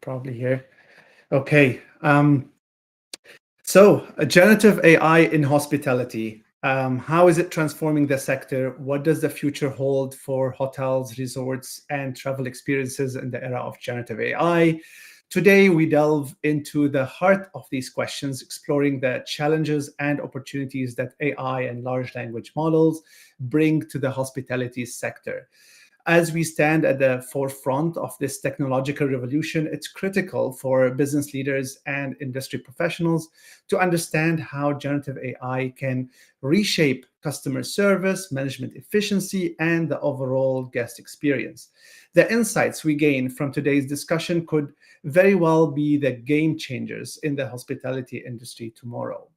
probably here. Okay. Um, so, generative AI in hospitality. Um, how is it transforming the sector? What does the future hold for hotels, resorts, and travel experiences in the era of generative AI? Today, we delve into the heart of these questions, exploring the challenges and opportunities that AI and large language models bring to the hospitality sector as we stand at the forefront of this technological revolution, it's critical for business leaders and industry professionals to understand how generative AI can reshape customer service, management efficiency, and the overall guest experience. The insights we gain from today's discussion could very well be the game changers in the hospitality industry tomorrow.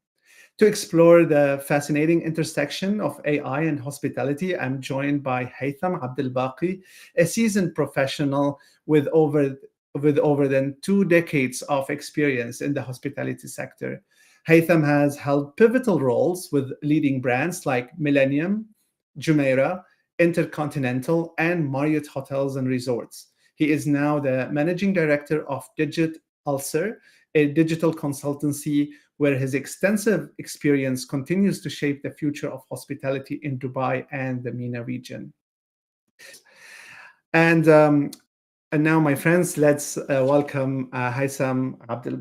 To explore the fascinating intersection of AI and hospitality, I'm joined by Haitham Abdelbaki, a seasoned professional with over with over than two decades of experience in the hospitality sector. Haytham has held pivotal roles with leading brands like Millennium, Jumeirah, Intercontinental, and Marriott Hotels and Resorts. He is now the managing director of Digit Ulcer, a digital consultancy where his extensive experience continues to shape the future of hospitality in Dubai and the MENA region. And um, and now, my friends, let's uh, welcome uh, Haitham Abdel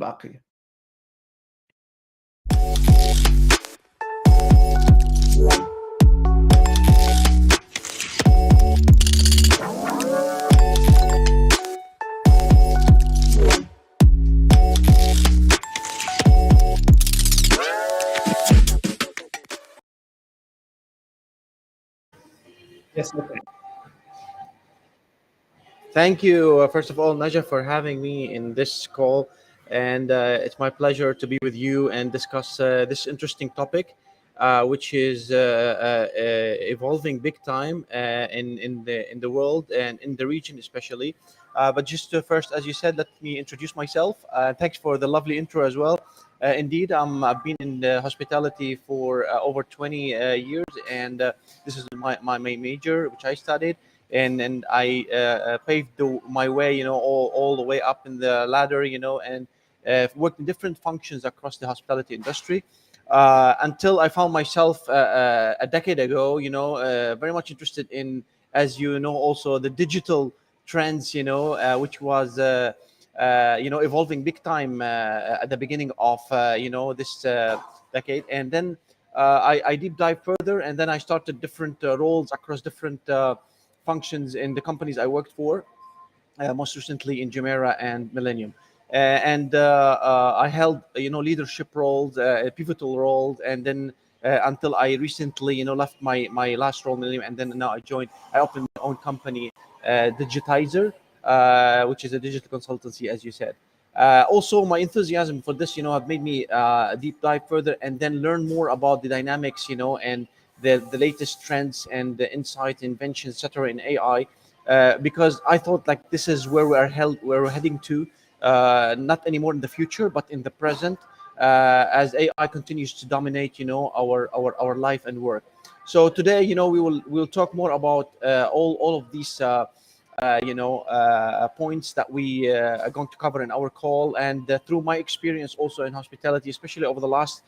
Yes, okay. Thank you, uh, first of all, Naja, for having me in this call. And uh, it's my pleasure to be with you and discuss uh, this interesting topic, uh, which is uh, uh, evolving big time in, in, the, in the world and in the region, especially. But just first, as you said, let me introduce myself. thanks for the lovely intro as well. Uh, indeed, I've been in hospitality for uh, over 20 uh, years, and this is my, my main major, which I studied. And, and I paved the, my way, you know, all, all the way up in the ladder, you know, and worked in different functions across the hospitality industry. Uh, until I found myself uh, uh, a decade ago, you know, very much interested in, as you know, also the digital trends, you know, which was uh, uh, you know, evolving big time uh, at the beginning of uh, you know this decade, and then I, I, deep dive further, and then I started different roles across different functions in the companies I worked for, most recently in Jumeirah and Millennium. Uh, and uh, I held you know leadership roles, pivotal roles, and then until I recently you know left my my last role, in and then now I joined. I opened my own company, Digitizer, uh, which is a digital consultancy, as you said. Uh, also, my enthusiasm for this, you know, have made me uh, deep dive further and then learn more about the dynamics, you know, and the, the latest trends and the insight, inventions, etc. in AI. Uh, because I thought like this is where we're held, where we're heading to, uh, not anymore in the future, but in the present, uh, as AI continues to dominate, you know, our our our life and work. So today, you know, we will we'll talk more about all all of these uh, you know uh, points that we uh, are going to cover in our call and through my experience also in hospitality especially over the last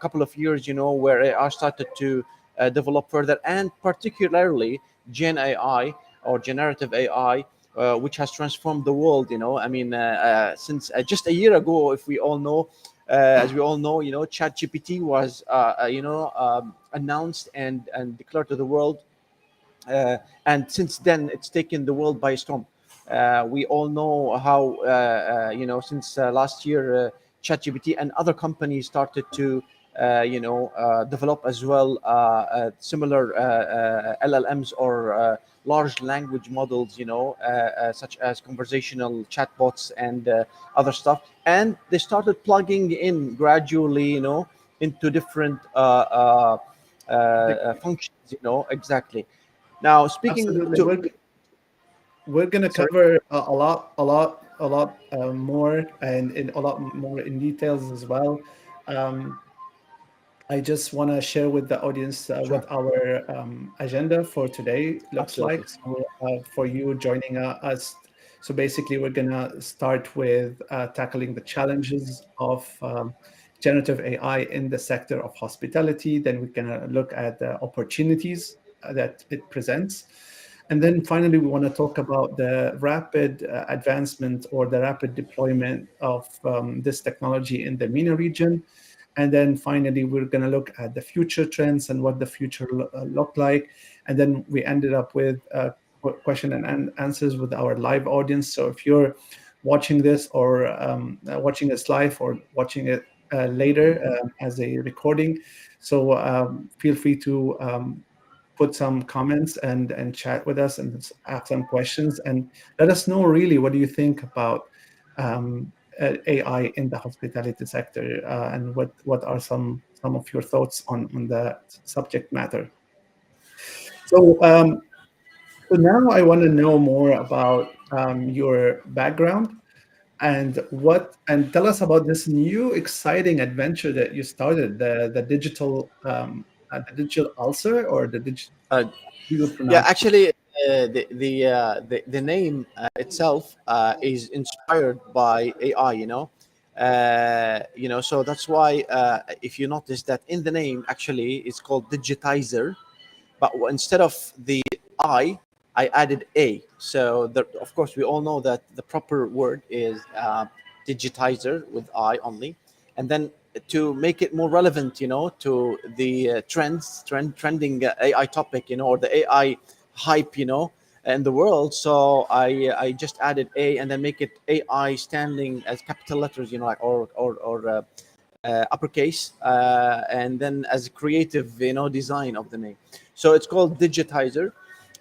couple of years you know where i started to develop further and particularly gen ai or generative ai uh, which has transformed the world. You know, I mean, uh, uh, since just a year ago, if we all know, as we all know, you know, ChatGPT was, you know, um, announced and and declared to the world uh, and since then, it's taken the world by storm. Uh, we all know how, uh, you know, since last year, ChatGPT and other companies started to uh, Uh, you know, uh, develop as well uh, uh similar uh, LLMs or large language models, you know, such as conversational chatbots and other stuff. And they started plugging in gradually, you know, into different functions, you know, exactly. Now, speaking Absolutely. to we're, we're going to cover a, a, lot, a lot, a lot uh, more, and in a lot more in details as well. Um, I just want to share with the audience uh, sure. what our um, agenda for today looks Absolutely. like. So, uh, for you joining uh, us So basically, we're gonna start with uh, tackling the challenges of um, generative AI in the sector of hospitality. Then we're gonna look at the opportunities that it presents. And then finally, we want to talk about the rapid uh, advancement or the rapid deployment of um, this technology in the MENA region. And then finally, we're going to look at the future trends and what the future lo- uh, look like. And then we ended up with uh, question and answers with our live audience. So if you're watching this or um, uh, watching us live or watching it uh, later uh, as a recording, so um, feel free to um, put some comments and and chat with us and ask some questions and let us know really what do you think about um, AI in the hospitality sector uh, and what what are some some of your thoughts on on that subject matter. So um, so now I want to know more about um, your background and what and tell us about this new exciting adventure that you started the the digital um, uh, the digital ulcer or the digital? Uh, yeah, actually, uh, the the, uh, the the name uh, itself uh, is inspired by AI. You know, you know, so that's why if you notice that in the name, actually, it's called digitizer, but instead of the I, I added A. So of course, we all know that the proper word is digitizer with I only, and then to make it more relevant, you know, to the uh, trends, trend, trending uh, AI topic, you know, or the AI hype, you know, in the world. So I I just added A and then make it AI standing as capital letters, you know, like or or or uh, uh, uppercase, uh, and then as a creative, you know, design of the name. So it's called Digitizer,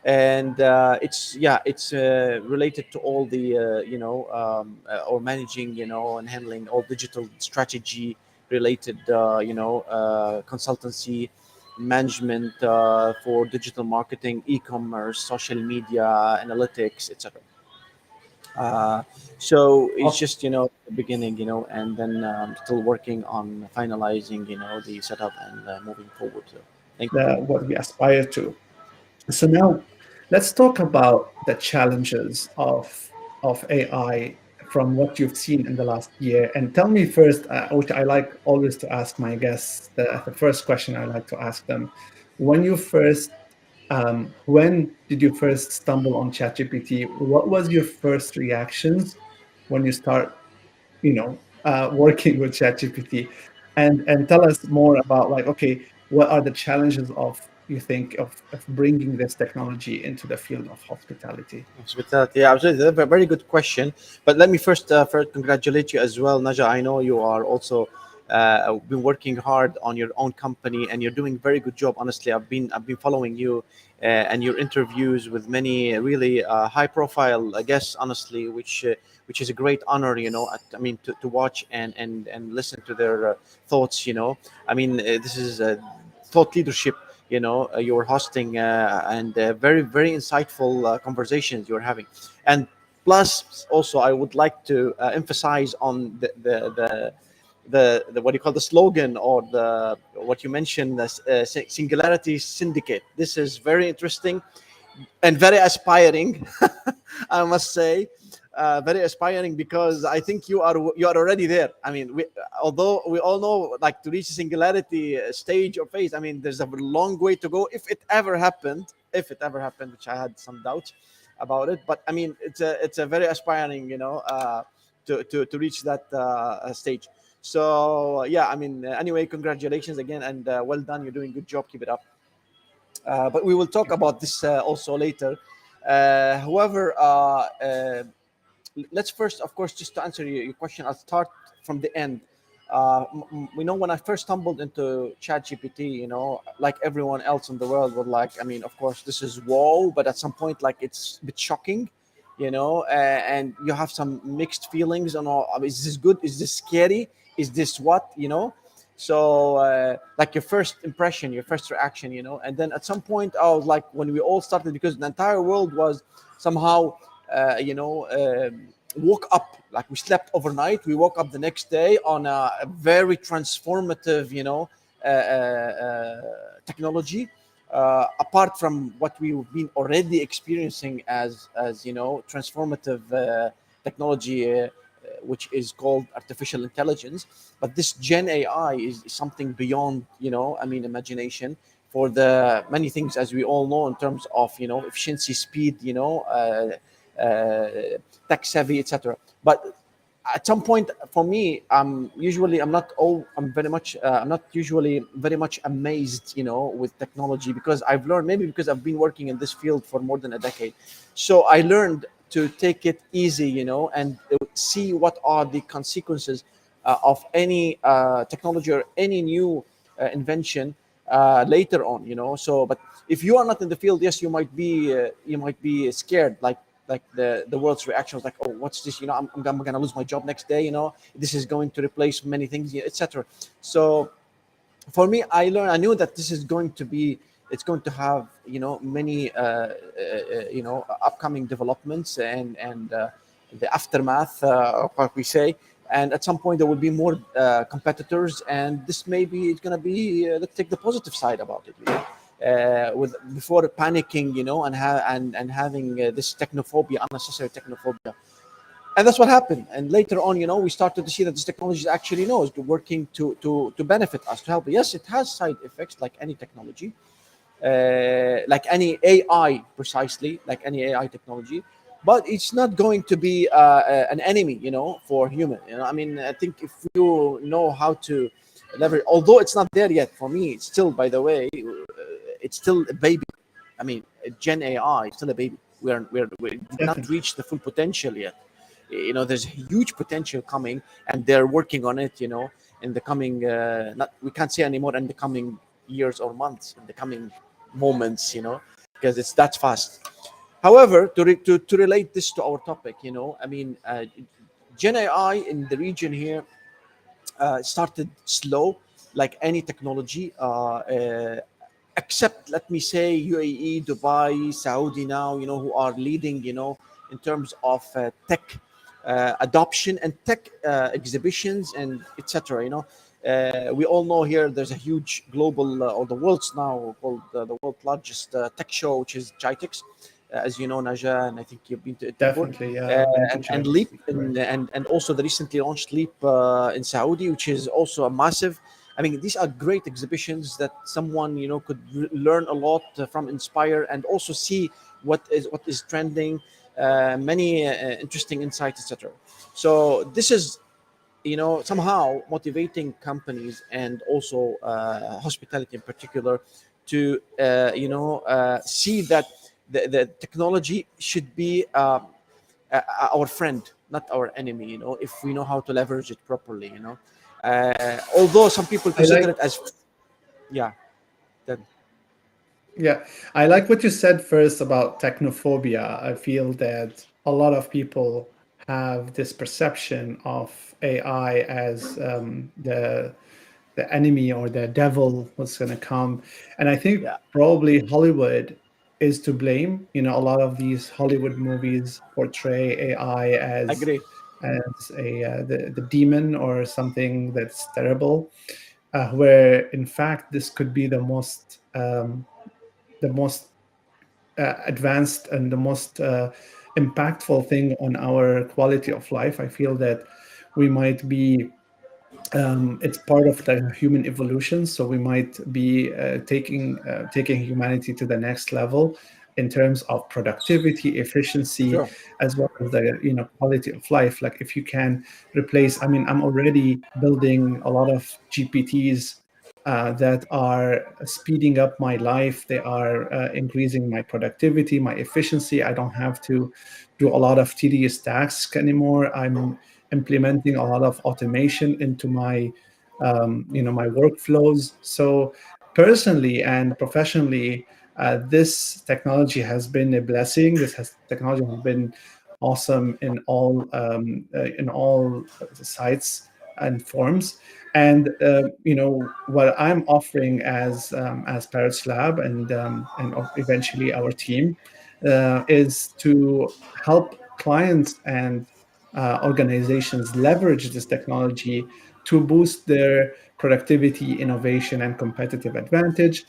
and uh, it's yeah, it's uh, related to all the uh, you know um, or managing, you know, and handling all digital strategy related, uh, you know, uh, consultancy, management uh, for digital marketing, e-commerce, social media, analytics, etc. Uh, so it's just you know the beginning, you know, and then um, still working on finalizing, you know, the setup and uh, moving forward. So, thank you. what we aspire to. So now, let's talk about the challenges of of AI from what you've seen in the last year. And tell me first, uh, which I like always to ask my guests, the, the first question I like to ask them, when you first, um, when did you first stumble on ChatGPT? What was your first reactions when you start, you know, uh, working with ChatGPT? And and tell us more about like, okay, what are the challenges of you think of, of bringing this technology into the field of hospitality? Hospitality, yeah, absolutely. A very good question. But let me first, uh, first congratulate you as well, Naja. I know you are also uh, been working hard on your own company, and you're doing very good job. Honestly, I've been I've been following you uh, and your interviews with many really uh, high-profile guests. Honestly, which uh, which is a great honor. You know, I mean, to, to watch and and and listen to their uh, thoughts. You know, I mean, this is thought leadership you know uh, you're hosting uh, and uh, very very insightful conversations you're having. And plus also i would like to emphasize on the the, the the, the, what you call the slogan or the what you mentioned the singularity syndicate. This is very interesting and very aspiring i must say uh, very aspiring because I think you are you are already there. I mean, we, although we all know like to reach singularity uh, stage or phase, I mean, there's a long way to go. If it ever happened, if it ever happened, which I had some doubts about it, but I mean, it's a it's a very aspiring, you know, uh, to to to reach that uh, stage. So yeah, I mean, anyway, congratulations again and uh, well done. You're doing good job. Keep it up. Uh, but we will talk about this also later. however, let's first, of course, just to answer your, question, I'll start from the end. Uh, we know when I first stumbled into ChatGPT, you know, like everyone else in the world would like, I mean, of course, this is whoa, but at some point, like it's a bit shocking, you know, uh, and you have some mixed feelings on all. Is this good? Is this scary? Is this what, you know? So, uh, like your first impression, your first reaction, you know, and then at some point, I was like, when we all started, because the entire world was somehow you know, um, woke up like we slept overnight. We woke up the next day on a, a very transformative, you know, uh, uh, technology uh, apart from what we've been already experiencing as as you know transformative uh, technology uh, which is called artificial intelligence but this gen ai is something beyond you know i mean imagination for the many things as we all know in terms of you know efficiency speed you know uh, uh, tech savvy etc but at some point for me i'm usually i'm not all i'm very much uh, i'm not usually very much amazed you know with technology because i've learned maybe because i've been working in this field for more than a decade. So i learned to take it easy you know and see what are the consequences uh, of any uh, technology or any new uh, invention uh, later on you know. So but if you are not in the field yes you might be uh, you might be scared. Like like the the world's reaction was like oh what's this? You know i'm, I'm gonna lose my job next day you know? This is going to replace many things etc so for me i learned i knew that this is going to be it's going to have you know many uh, uh, uh you know upcoming developments and and uh, the aftermath uh, what we say. And at some point there will be more uh, competitors and this maybe it's going to be let's take the positive side about it? Uh, with before panicking, you know, and ha- and and having uh, this technophobia, unnecessary technophobia. And that's what happened. And later on, you know, we started to see that this technology actually you knows working to to to benefit us, to help. Yes, it has side effects like any technology, uh, like any AI, precisely like any AI technology. But it's not going to be uh, uh, an enemy, you know, for human. You know, I mean, I think if you know how to leverage, although it's not there yet for me, it's still, by the way, it's still a baby. I mean, Gen AI is still a baby. We're we're we not reached the full potential yet. You know, there's huge potential coming, and they're working on it. You know, in the coming uh, not we can't say anymore in the coming years or months, in the coming moments. You know, because it's that fast. However, to, re- to, to relate this to our topic, you know, I mean, uh, Gen AI in the region here uh, started slow, like any technology. Uh, uh except let me say UAE, Dubai, Saudi now, you know, who are leading, you know, in terms of uh, tech uh, adoption and tech uh, exhibitions and etc. You know, uh, we all know here there's a huge global uh, or the world's now called uh, the world's largest tech show, which is GITEX. as you know, Naja, and I think you've been to it Definitely, yeah. and, and Leap, and, and, and also the recently launched Leap in Saudi, which is also a massive I mean, these are great exhibitions that someone you know could learn a lot uh, from, inspire, and also see what is what is trending, uh, many uh, interesting insights, etc. So this is, you know, somehow motivating companies and also uh, hospitality in particular to uh, you know uh, see that the, the technology should be our friend, not our enemy. You know, if we know how to leverage it properly. You know. Uh, although some people consider like, it as, yeah. Then. Yeah, I like what you said first about technophobia. I feel that a lot of people have this perception of AI as um, the the enemy or the devil was going to come, and I think yeah. probably Hollywood is to blame. You know, a lot of these Hollywood movies portray AI as Agree as a uh, the, the demon or something that's terrible uh, where in fact this could be the most um, the most uh, advanced and the most uh, impactful thing on our quality of life. I feel that we might be um, it's part of the human evolution so we might be uh, taking uh, taking humanity to the next level in terms of productivity, efficiency, sure. as well as the you know quality of life. Like if you can replace, I mean, I'm already building a lot of GPTs uh, that are speeding up my life. They are uh, increasing my productivity, my efficiency. I don't have to do a lot of tedious tasks anymore. I'm implementing a lot of automation into my um, you know my workflows. So personally and professionally uh, this technology has been a blessing. This has technology has been awesome in all um, uh, in all sites and forms. And uh, you know what I'm offering as um, as Parrots Lab and um, and eventually our team uh, is to help clients and uh, organizations leverage this technology to boost their productivity, innovation, and competitive advantage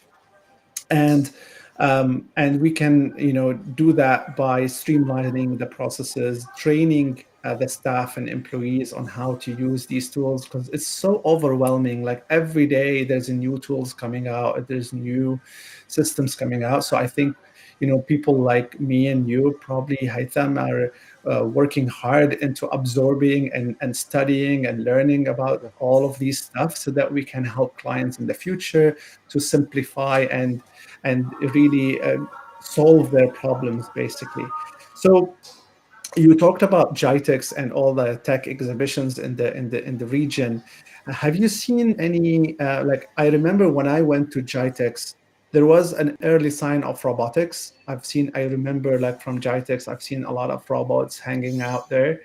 and um, and we can you know do that by streamlining the processes training uh, the staff and employees on how to use these tools because it's so overwhelming. Like every day there's new tools coming out there's new systems coming out. So i think you know people like me and you probably Haitham are uh, working hard into absorbing and, and studying and learning about all of these stuff so that we can help clients in the future to simplify and and really uh, solve their problems basically so you talked about GITEX and all the tech exhibitions in the in the in the region. Have you seen any uh, like I remember when I went to GITEX, there was an early sign of robotics. I've seen I remember like from GITEX, I've seen a lot of robots hanging out there.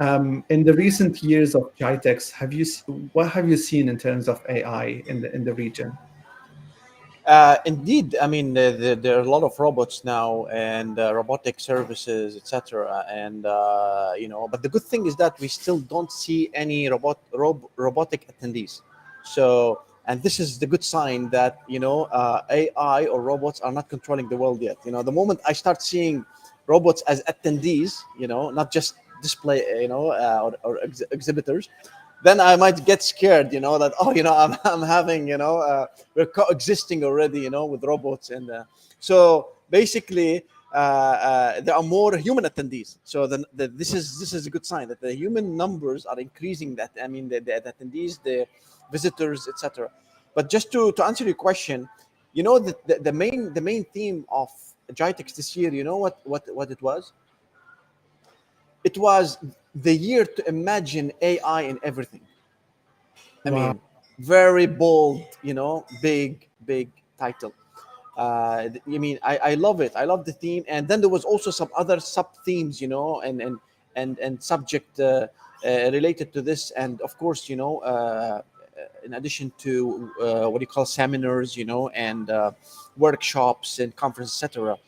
Um, in the recent years of GITEX, have you what have you seen in terms of AI in the in the region? Uh, indeed, I mean the, the, there are a lot of robots now and uh, robotic services, etc. And uh, you know, but the good thing is that we still don't see any robot rob, robotic attendees. So, and this is the good sign that you know uh, AI or robots are not controlling the world yet. You know, the moment I start seeing robots as attendees, you know, not just display, you know, uh, or, or ex- exhibitors, then I might get scared, you know, that oh, you know, I'm, I'm having, you know, uh, we're coexisting already, you know, with robots, and uh, so basically uh, uh there are more human attendees. So the, the, this is this is a good sign that the human numbers are increasing. That I mean, the, the attendees, the visitors, etc. But just to to answer your question, you know, the, the, the main the main theme of GITEX this year, you know what what what it was? It was the year to imagine AI in everything. I wow. mean, very bold, you know, big, big title. Uh, I mean, I, I love it. I love the theme, and then there was also some other sub themes, you know, and and and and subject uh, uh, related to this, and of course, you know, uh, in addition to uh, what you call seminars, you know, and uh, workshops and conferences, etc.,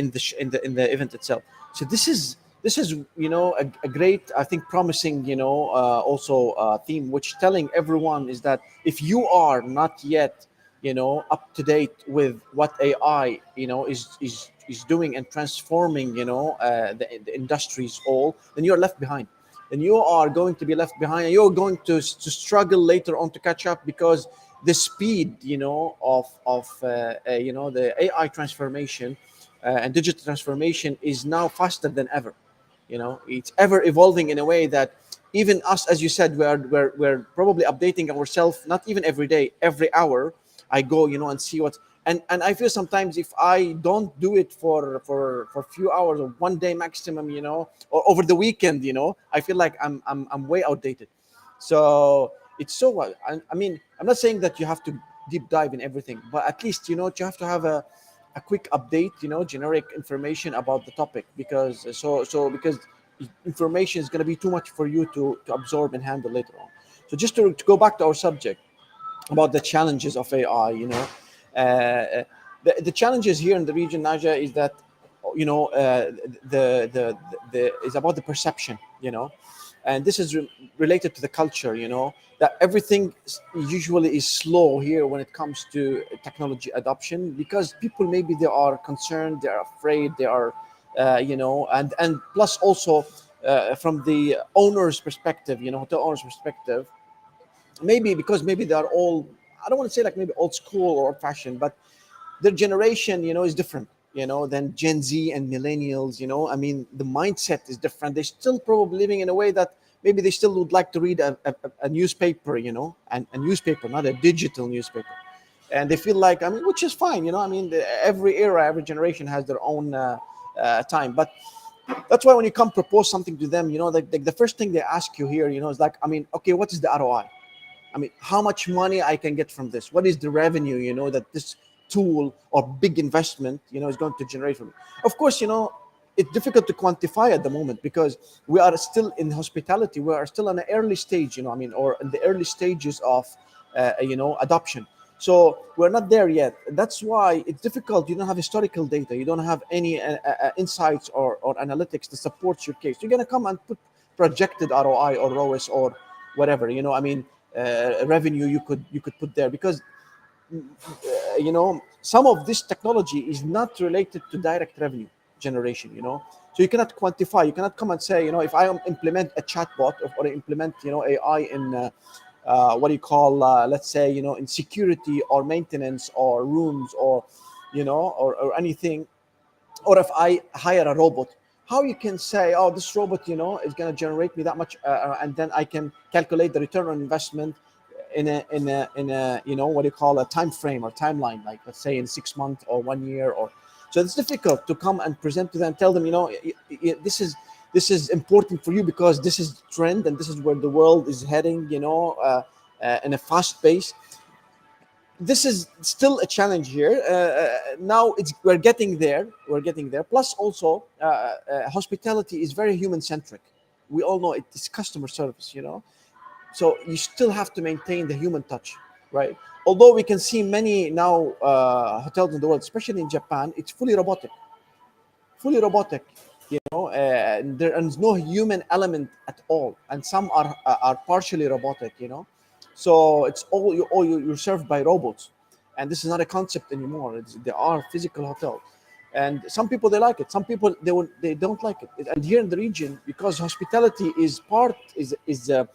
in the sh- in the in the event itself. So this is this is you know a, a great i think promising you know uh, also uh, theme which telling everyone is that if you are not yet you know up to date with what ai you know is is is doing and transforming you know uh, the, the industries all then you're left behind. And you are going to be left behind and you're going to, to struggle later on to catch up because the speed you know of of uh, uh, you know the ai transformation uh, and digital transformation is now faster than ever you know it's ever evolving in a way that even us as you said we're we're, we're probably updating ourselves not even every day every hour i go you know and see what and and i feel sometimes if i don't do it for for for a few hours or one day maximum you know or over the weekend you know i feel like i'm i'm, I'm way outdated. So it's so I, I mean i'm not saying that you have to deep dive in everything but at least you know you have to have a a quick update, you know, generic information about the topic because uh, so so because information is going to be too much for you to, to absorb and handle later on. So just to, to go back to our subject about the challenges of AI, you know, uh, uh, the, the challenges here in the region, Naja, is that you know uh, the, the the the is about the perception, you know, and this is re- related to the culture, you know that everything usually is slow here when it comes to technology adoption because people maybe they are concerned they are afraid they are uh, you know and and plus also uh, from the owner's perspective you know hotel owner's perspective maybe because maybe they are all i don't want to say like maybe old school or old fashioned but their generation you know is different you know than gen z and millennials you know i mean the mindset is different they're still probably living in a way that maybe they still would like to read a, a, a newspaper, you know, and a newspaper, not a digital newspaper. And they feel like, I mean, which is fine, you know, I mean, the, every era, every generation has their own uh, uh, time. But that's why when you come propose something to them, you know, the, the first thing they ask you here, you know, is like, I mean, okay, what is the ROI? I mean, how much money I can get from this? What is the revenue, you know, that this tool or big investment, you know, is going to generate for me. Of course, you know, it's difficult to quantify at the moment because we are still in hospitality. We are still in an early stage you know i mean or in the early stages of uh, you know adoption. So we're not there yet. That's why it's difficult. You don't have historical data. You don't have any uh, uh, uh insights or, or analytics to support your case. You're going to come and put projected roi or ROAS or whatever you know i mean uh, revenue you could you could put there because you know, some of this technology is not related to direct revenue generation. You know, so you cannot quantify. You cannot come and say, you know, if I implement a chatbot or, implement, you know, AI in uh, uh, what do you call, uh, let's say, you know, in security or maintenance or rooms or, you know, or, or anything, or if I hire a robot, how you can say, oh, this robot, you know, is going to generate me that much, uh, uh, and then I can calculate the return on investment in a in a in a you know what you call a time frame or timeline, like let's say in six months or one year or. So it's difficult to come and present to them, tell them, you know, this is this is important for you because this is the trend and this is where the world is heading you know uh, uh, in a fast pace. This is still a challenge here. Uh, uh now it's we're getting there we're getting there. Plus also uh, uh, hospitality is very human centric we all know it's customer service you know so you still have to maintain the human touch right? Although we can see many now hotels in the world especially in japan it's fully robotic. Fully robotic you know uh, there is no human element at all. And some are uh, are partially robotic you know? So it's all you all you're served by robots. And this is not a concept anymore. It's, there are physical hotels. And some people they like it. Some people they will they don't like it. And here in the region because hospitality is part is is a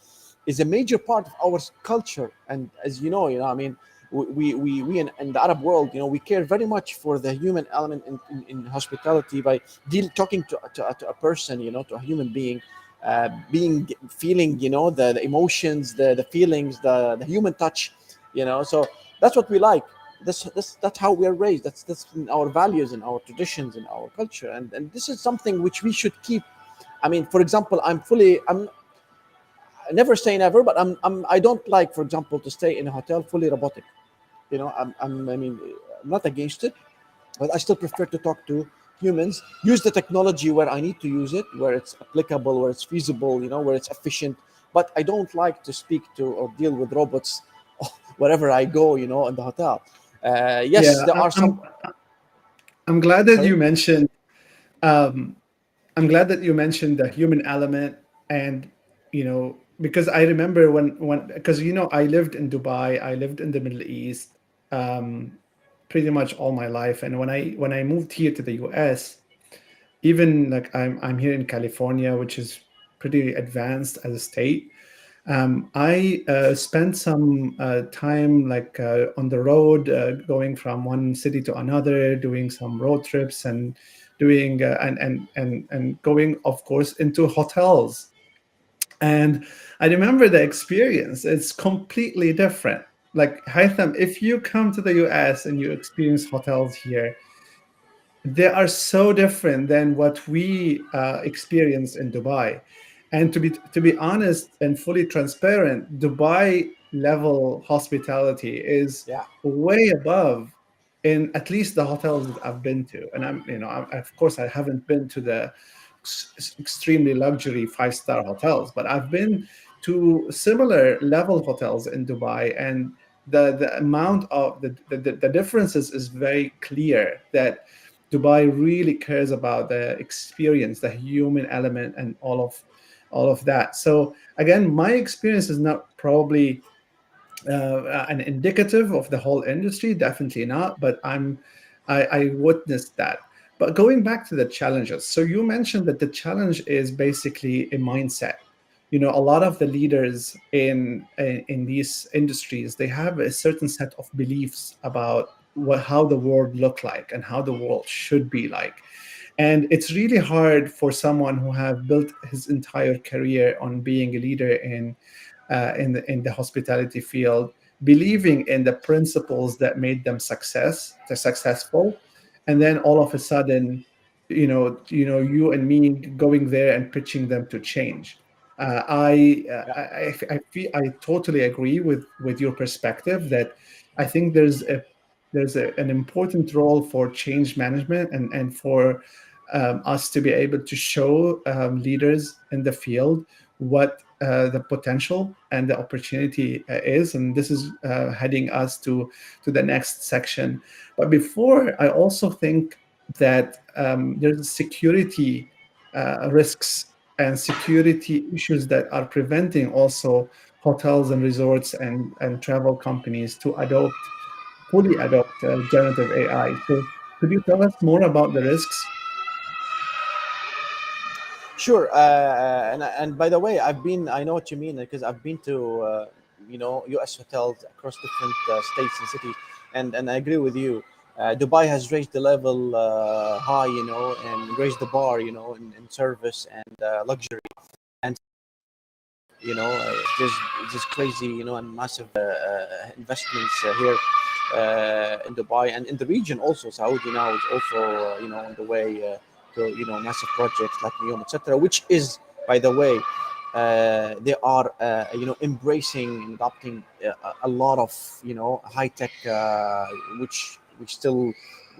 is a major part of our culture and as you know you know i mean we we we in, in, the Arab world, you know, we care very much for the human element in, in, in hospitality by deal talking to, to, to, a person, you know, to a human being, uh, being feeling, you know, the, the emotions, the the feelings, the the human touch, you know. So that's what we like. That's that's that's how we are raised. That's that's our values and our traditions and our culture. And and this is something which we should keep. I mean, for example, I'm fully I'm never say never, but I'm, I'm I don't like, for example, to stay in a hotel fully robotic. You know, I'm, I'm I mean, I'm not against it, but I still prefer to talk to humans. Use the technology where I need to use it, where it's applicable, where it's feasible, you know, where it's efficient. But I don't like to speak to or deal with robots wherever I go, you know, in the hotel. Uh, yes, yeah, there are I'm, some. I'm glad that Sorry? you mentioned. Um, I'm glad that you mentioned the human element, and you know, because I remember when when because you know I lived in Dubai, I lived in the Middle East, um, pretty much all my life. And when I when I moved here to the US, even like I'm I'm here in California, which is pretty advanced as a state. Um, I uh, spent some uh, time like uh, on the road, uh, going from one city to another, doing some road trips and doing uh, and and and and going, of course, into hotels. And I remember the experience. It's completely different like Haitham, if you come to the US and you experience hotels here, they are so different than what we uh, experience in Dubai. And to be to be honest and fully transparent, Dubai level hospitality is yeah. way above in at least the hotels that I've been to. And I'm, you know, I'm, of course, I haven't been to the extremely luxury five star hotels, but I've been to similar level hotels in Dubai, and the the amount of the the, the differences is very clear that Dubai really cares about the experience, the human element, and all of all of that. So again, my experience is not probably uh, an indicative of the whole industry, definitely not. But I'm I, I witnessed that. But going back to the challenges, so you mentioned that the challenge is basically a mindset. You know a lot of the leaders in in these industries they have a certain set of beliefs about what how the world look like and how the world should be like. And it's really hard for someone who have built his entire career on being a leader in uh, in the in the hospitality field believing in the principles that made them success they're successful and then all of a sudden you know you know you and me going there and pitching them to change. Uh, I, uh, I, I feel I totally agree with with your perspective that I think there's a there's a, an important role for change management and and for um, us to be able to show um, leaders in the field what uh, the potential and the opportunity uh, is and this is uh, heading us to to the next section but before i also think that um, there's security uh, risks and security issues that are preventing also hotels and resorts and, and travel companies to adopt fully adopt uh, generative AI. So, could you tell us more about the risks? Sure. Uh, and and by the way, I've been. I know what you mean because I've been to uh, you know U.S. hotels across different uh, states and cities, and and I agree with you. Uh, Dubai has raised the level uh, high, you know, and raised the bar, you know, in, in service and uh, luxury, and you know, there's just crazy, you know, and massive investments here in Dubai and in the region also. Saudi now is also, you know, on the way you know massive projects like NEOM, etc., which is, by the way, uh, they are uh, you know embracing and adopting a, uh, a lot of you know high tech, uh, which which still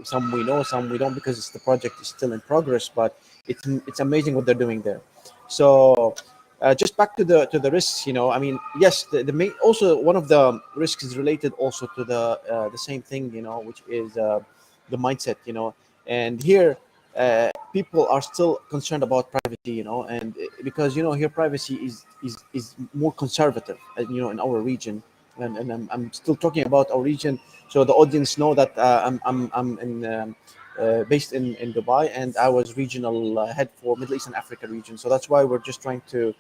some we know, some we don't because the project is still in progress. But it's it's amazing what they're doing there. So. Uh, just back to the to the risks, you know. I mean, yes, the, the main also one of the risks is related also to the the same thing, you know, which is the mindset, you know. And here, uh, people are still concerned about privacy, you know, and because you know here privacy is is is more conservative, uh, you know, in our region, and, and I'm, I'm still talking about our region, so the audience know that uh, I'm I'm I'm in. Um, uh, based in, in Dubai, and I was regional uh, head for Middle East and Africa region. So that's why we're just trying to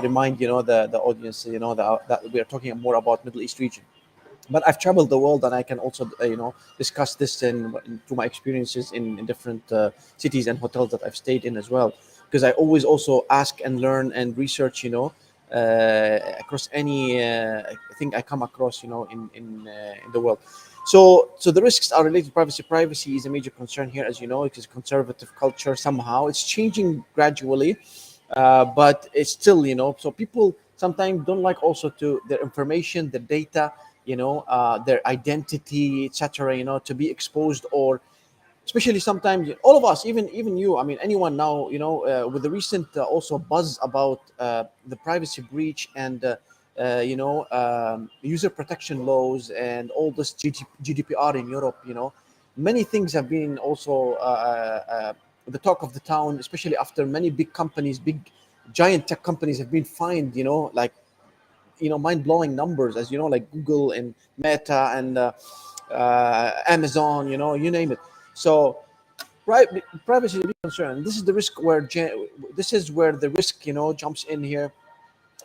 remind you know the the audience, you know, that we are talking more about Middle East region but I've traveled the world and I can also uh, you know discuss this in, in through my experiences in, in different uh, cities and hotels that I've stayed in as well. Because I always also ask and learn and research you know uh, across any uh, thing I come across you know in in, uh, in the world. So so the risks are related to privacy. Privacy is a major concern here as you know it's a conservative culture somehow it's changing gradually uh, but it's still you know so people sometimes don't like also to their information the data you know uh, their identity etc you know to be exposed or especially sometimes all of us even even you i mean anyone now you know uh, with the recent uh, also buzz about uh, the privacy breach and uh, uh, you know um, user protection laws and all this gdpr in europe you know many things have been also uh, the talk of the town especially after many big companies big giant tech companies have been fined you know like you know mind-blowing numbers as you know like google and meta and uh, uh, amazon you know you name it. So right privacy is a concern. This is the risk where this is where the risk you know jumps in here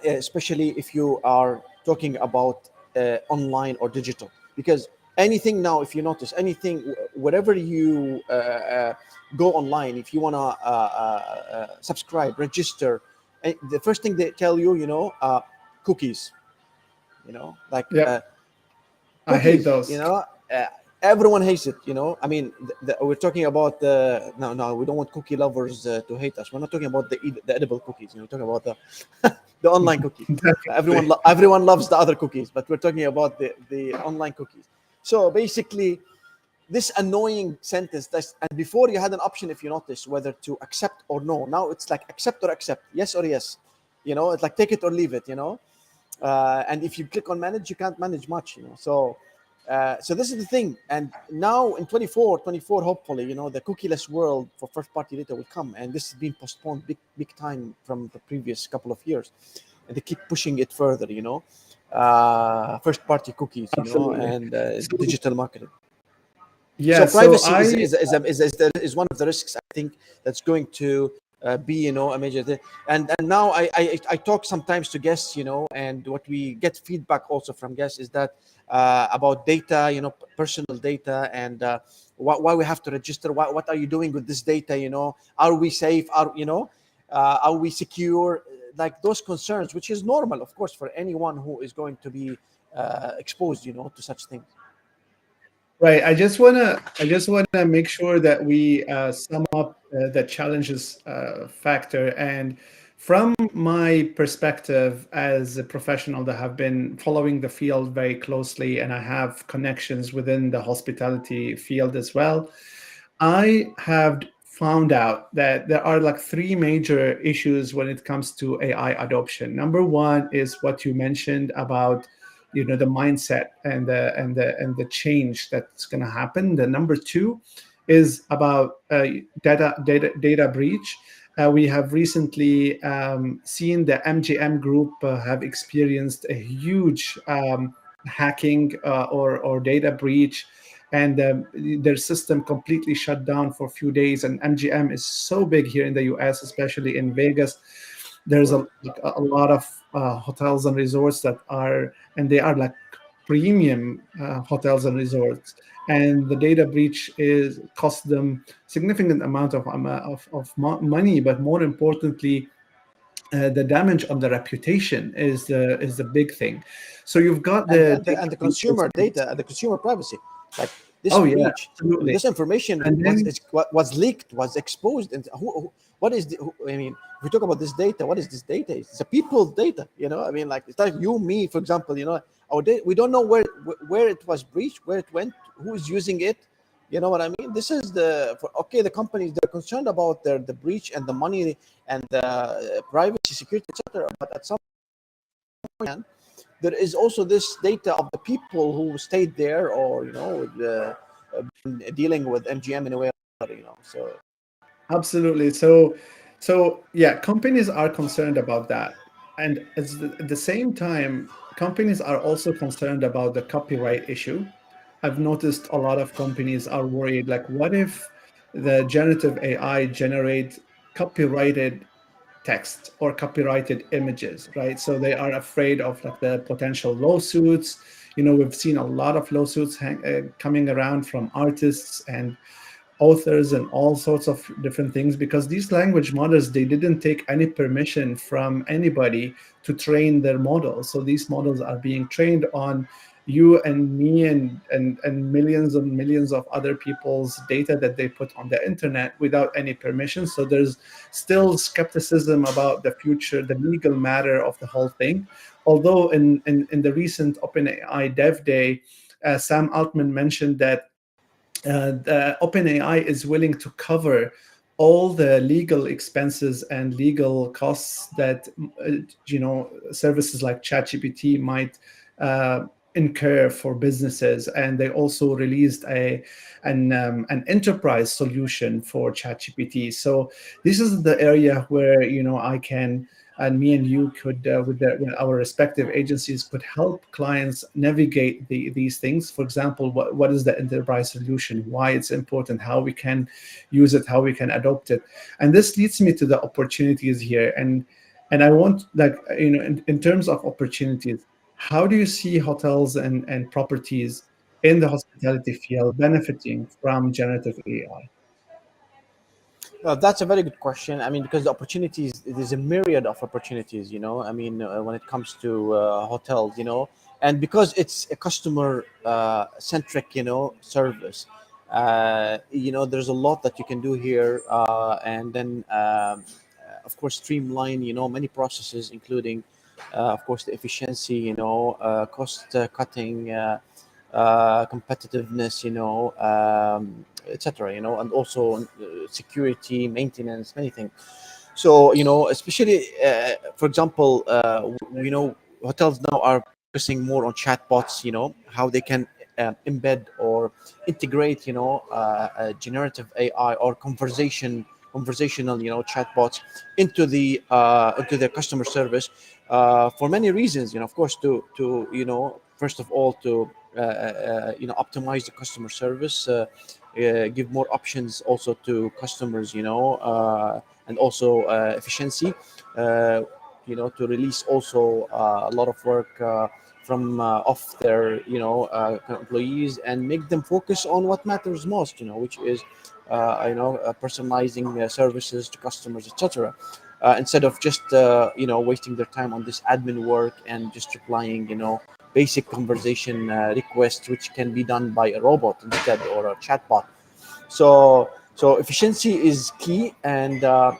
especially if you are talking about uh, online or digital. Because anything now if you notice anything whatever you uh, uh, go online if you want to uh, uh, subscribe register eh, the first thing they tell you you know cookies. You know, like yeah, uh, I hate those. You know, uh, everyone hates it. You know, I mean, the, the, we're talking about the no, no, we don't want cookie lovers uh, to hate us. We're not talking about the the edible cookies. You know, we're talking about the the online cookies. everyone lo- everyone loves the other cookies, but we're talking about the the online cookies. So basically, this annoying sentence that's and before you had an option if you notice whether to accept or no now it's like accept or accept yes or yes you know it's like take it or leave it you know uh, and if you click on manage you can't manage much you know. So uh, so this is the thing. And now in 24 24 hopefully you know the cookieless world for first party data will come. And this has been postponed big big time from the previous couple of years. And they keep pushing it further you know. Uh, first party cookies you Absolutely. know and uh, digital marketing. Yeah so privacy so I... is, is, is, is, is, is one of the risks i think that's going to uh, be you know a major thing. and and now I, I i talk sometimes to guests you know and what we get feedback also from guests is that uh, about data you know personal data and uh, why, why we have to register what, what are you doing with this data you know? Are we safe? Are you know uh, are we secure? Like those concerns which is normal of course for anyone who is going to be uh, exposed you know to such things Right. I just wanna I just wanna make sure that we uh, sum up uh, the challenges uh, factor. And from my perspective as a professional that have been following the field very closely, and I have connections within the hospitality field as well, I have found out that there are like three major issues when it comes to AI adoption. Number one is what you mentioned about you know the mindset and the and the and the change that's going to happen. The number two is about uh, data data data breach. Uh, we have recently um, seen the mgm group uh, have experienced a huge um, hacking uh, or or data breach. And um, their system completely shut down for a few days. And mgm is so big here in the us especially in vegas there's a, a lot of uh, hotels and resorts that are and they are like premium uh, hotels and resorts. And the data breach is cost them significant amount of, um, of, of money but more importantly uh, the damage on the reputation is the is the big thing. So you've got the and, the, and the consumer data and the consumer privacy, like this oh, breach, yeah, this information And then- was, was, was leaked, was exposed, and who, who, what is the? I mean, if we talk about this data, what is this data? It's a people's data, you know. I mean, like it's like you, me, for example, you know, our data, we don't know where where it was breached, where it went, who is using it. You know what I mean? This is the for, okay. The companies they're concerned about their the breach and the money and the uh, privacy, security, etc. But at some point, there is also this data of the people who stayed there, or you know, uh, dealing with MGM in a way, you know. So Absolutely. So, so yeah, companies are concerned about that, and at the, same time, companies are also concerned about the copyright issue. I've noticed a lot of companies are worried, like, what if the generative AI generate copyrighted text or copyrighted images, right? So they are afraid of like the potential lawsuits. You know, we've seen a lot of lawsuits hang, uh, coming around from artists and authors and all sorts of different things because these language models they didn't take any permission from anybody to train their models. So these models are being trained on you and me and, and and millions and millions of other people's data that they put on the internet without any permission. So there's still skepticism about the future the legal matter of the whole thing. Although in in, in the recent openai dev day uh, sam altman mentioned that OpenAI is willing to cover all the legal expenses and legal costs that uh, you know services like ChatGPT might uh, incur for businesses, and they also released a an um, an enterprise solution for ChatGPT. So this is the area where you know I can and me and you could uh, with, with, our respective agencies could help clients navigate the, these things. For example what, what is the enterprise solution? Why it's important? How we can use it? How we can adopt it? And this leads me to the opportunities here. And and i want like you know in, in terms of opportunities how do you see hotels and, and properties in the hospitality field benefiting from generative ai Uh, that's a very good question. I mean, because the opportunities, there's a myriad of opportunities, you know. I mean, uh, when it comes to uh, hotels, you know, and because it's a customer uh, centric, you know, service, uh, you know, there's a lot that you can do here. Uh, and then, um, of course, streamline, you know, many processes, including, of course, the efficiency, you know, cost cutting, competitiveness, you know, um, etc you know and also uh, security maintenance many things. So you know especially uh, for example uh, you know hotels now are focusing more on chatbots you know how they can uh, embed or integrate you know uh, generative ai or conversation conversational you know chatbots into the uh, into their customer service uh, for many reasons you know of course to to you know first of all to uh, you know optimize the customer service uh, give more options also to customers you know uh, and also uh, efficiency you know to release also a lot of work from off their you know employees and make them focus on what matters most you know which is you know personalizing services to customers etc uh, instead of just uh, you know wasting their time on this admin work and just replying you know basic conversation uh, requests which can be done by a robot instead or a chatbot. So so efficiency is key and uh,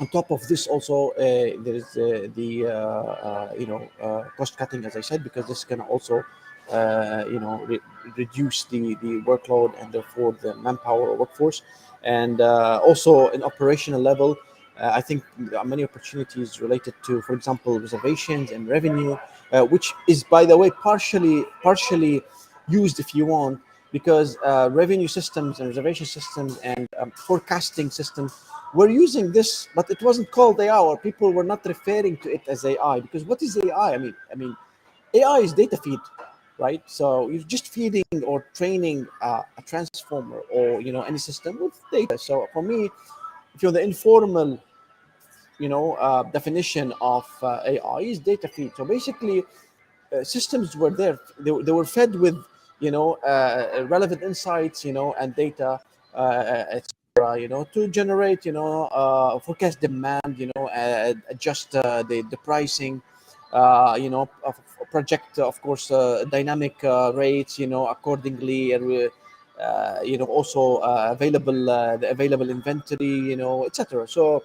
on top of this also uh, there is uh, the uh, you know cost cutting as i said because this can also you know re- reduce the the workload and therefore the manpower workforce. And also in operational level I think there are many opportunities related to, for example, reservations and revenue, uh, which is, by the way, partially partially used, if you want, because uh, revenue systems and reservation systems and um, forecasting systems were using this, but it wasn't called AI, or people were not referring to it as AI. Because what is AI? I mean, I mean, AI is data feed. right? So you're just feeding or training uh, a transformer or you know any system with data. So for me, if you're the informal, you know, uh, definition of uh, AI is data feed. So basically, uh, systems were there; they, they were fed with you know uh, relevant insights, you know, and data, uh, etc. You know, to generate you know uh, forecast demand, you know, uh, adjust uh, the the pricing uh, you know, project, of course, uh, dynamic uh, rates, you know, accordingly, and uh, you know, also uh, available uh, the available inventory, you know, etc. So,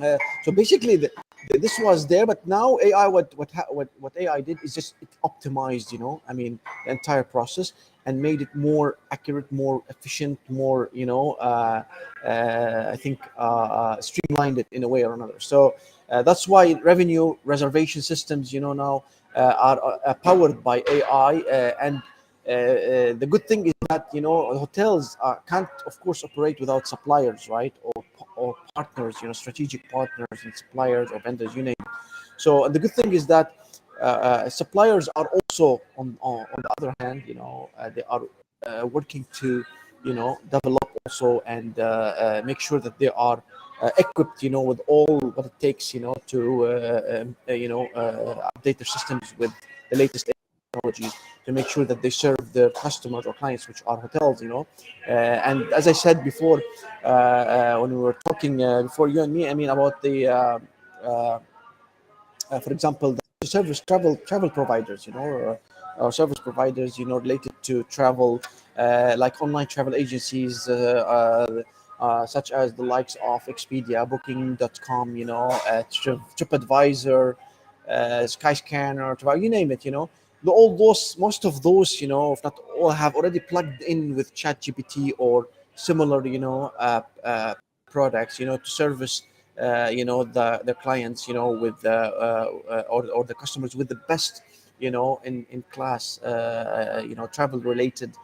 uh, so basically, the, this was there, but now AI, what what what what AI did is just it optimized, you know, I mean, the entire process and made it more accurate, more efficient, more, you know, uh, uh, I think uh, uh, streamlined it in a way or another. So that's why revenue reservation systems, you know, now are uh, powered by AI. And the good thing is that you know hotels uh, can't, of course, operate without suppliers, right, or or partners, you know, strategic partners and suppliers or vendors, you name. So the good thing is that uh, uh, suppliers are also on, on on the other hand, you know, uh, they are uh, working to you know develop also and uh, uh, make sure that they are equipped you know with all what it takes you know to um, you know update their systems with the latest technologies to make sure that they serve their customers or clients which are hotels you know uh, and as i said before uh, uh, when we were talking uh, before you and me i mean about the uh, uh, for example the service travel travel providers you know or, or service providers you know related to travel like online travel agencies such as the likes of Expedia, Booking.com, you know, Trip, TripAdvisor, uh, Skyscanner, you name it, you know. The, all those, most of those, you know, if not all, have already plugged in with ChatGPT or similar, you know, uh, uh, products, you know, to service, uh, you know, the the clients, you know, with uh, uh, or or the customers with the best, you know, in in class, uh, you know, travel related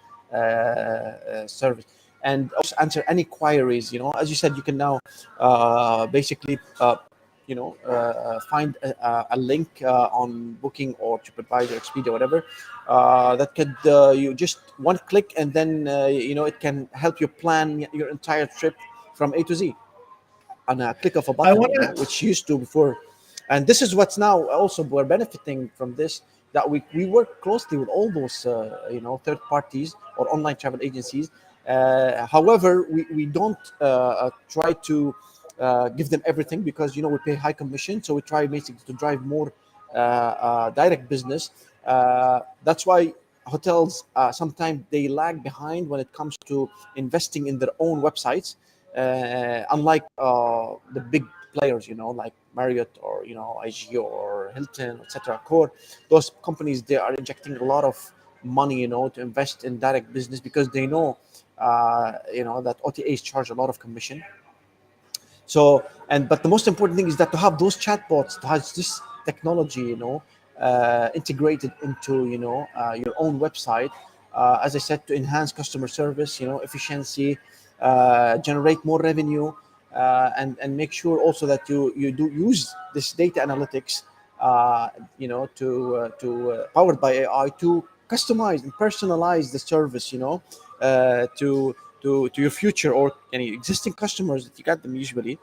service. And also answer any queries you know. As you said you can now basically you know uh, uh, find a, a- link uh, on booking or tripadvisor expedia whatever uh, that could uh, you just one click and then uh, you know it can help you plan your entire trip from a to z on a click of a button wanna- know, which used to before. And this is what's now also we're benefiting from this that we, we work closely with all those uh, you know third parties or online travel agencies. Uh, however we, we don't uh, uh, try to uh, give them everything because you know we pay high commission so we try basically to drive more uh, uh, direct business. That's why hotels sometimes they lag behind when it comes to investing in their own websites unlike the big players you know like marriott or you know IHG or hilton etc core those companies they are injecting a lot of money you know to invest in direct business because they know uh, you know that otas charge a lot of commission so and but the most important thing is that to have those chatbots to have this technology you know uh, integrated into you know uh, your own website uh, as i said to enhance customer service you know efficiency uh, generate more revenue uh, and and make sure also that you you do use this data analytics uh, you know to to powered by ai to customize and personalize the service you know uh, to to to your future or any existing customers that you got them usually.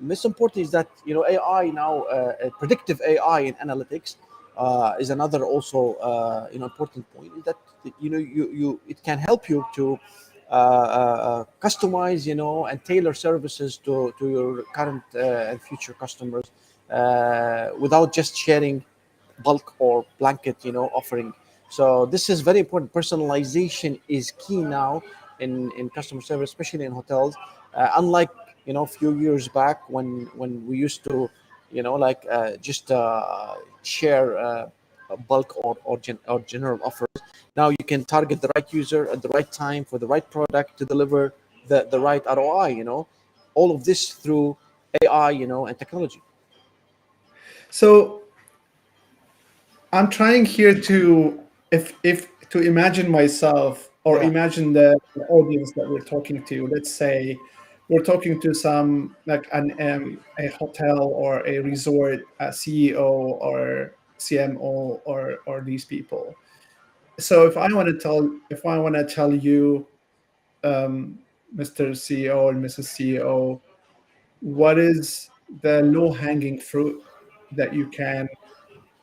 Most important is that you know ai now uh, uh, predictive ai in analytics uh, is another also uh, you know important point is that you know you you it can help you to uh, uh, customize you know and tailor services to to your current and future customers without just sharing bulk or blanket you know offering. So this is very important. Personalization is key now in in customer service especially in hotels uh, unlike you know a few years back when when we used to you know like uh, just uh, share uh, bulk or or, gen- or general offers. Now you can target the right user at the right time for the right product to deliver the the right roi you know all of this through ai you know and technology. So I'm trying here to if if to imagine myself or Yeah. imagine the audience that we're talking to. Let's say we're talking to some like an um, a hotel or a resort a CEO or CMO or or these people. so if I want to tell if I want to tell you, um, Mr. CEO and Mrs. CEO, what is the low hanging fruit that you can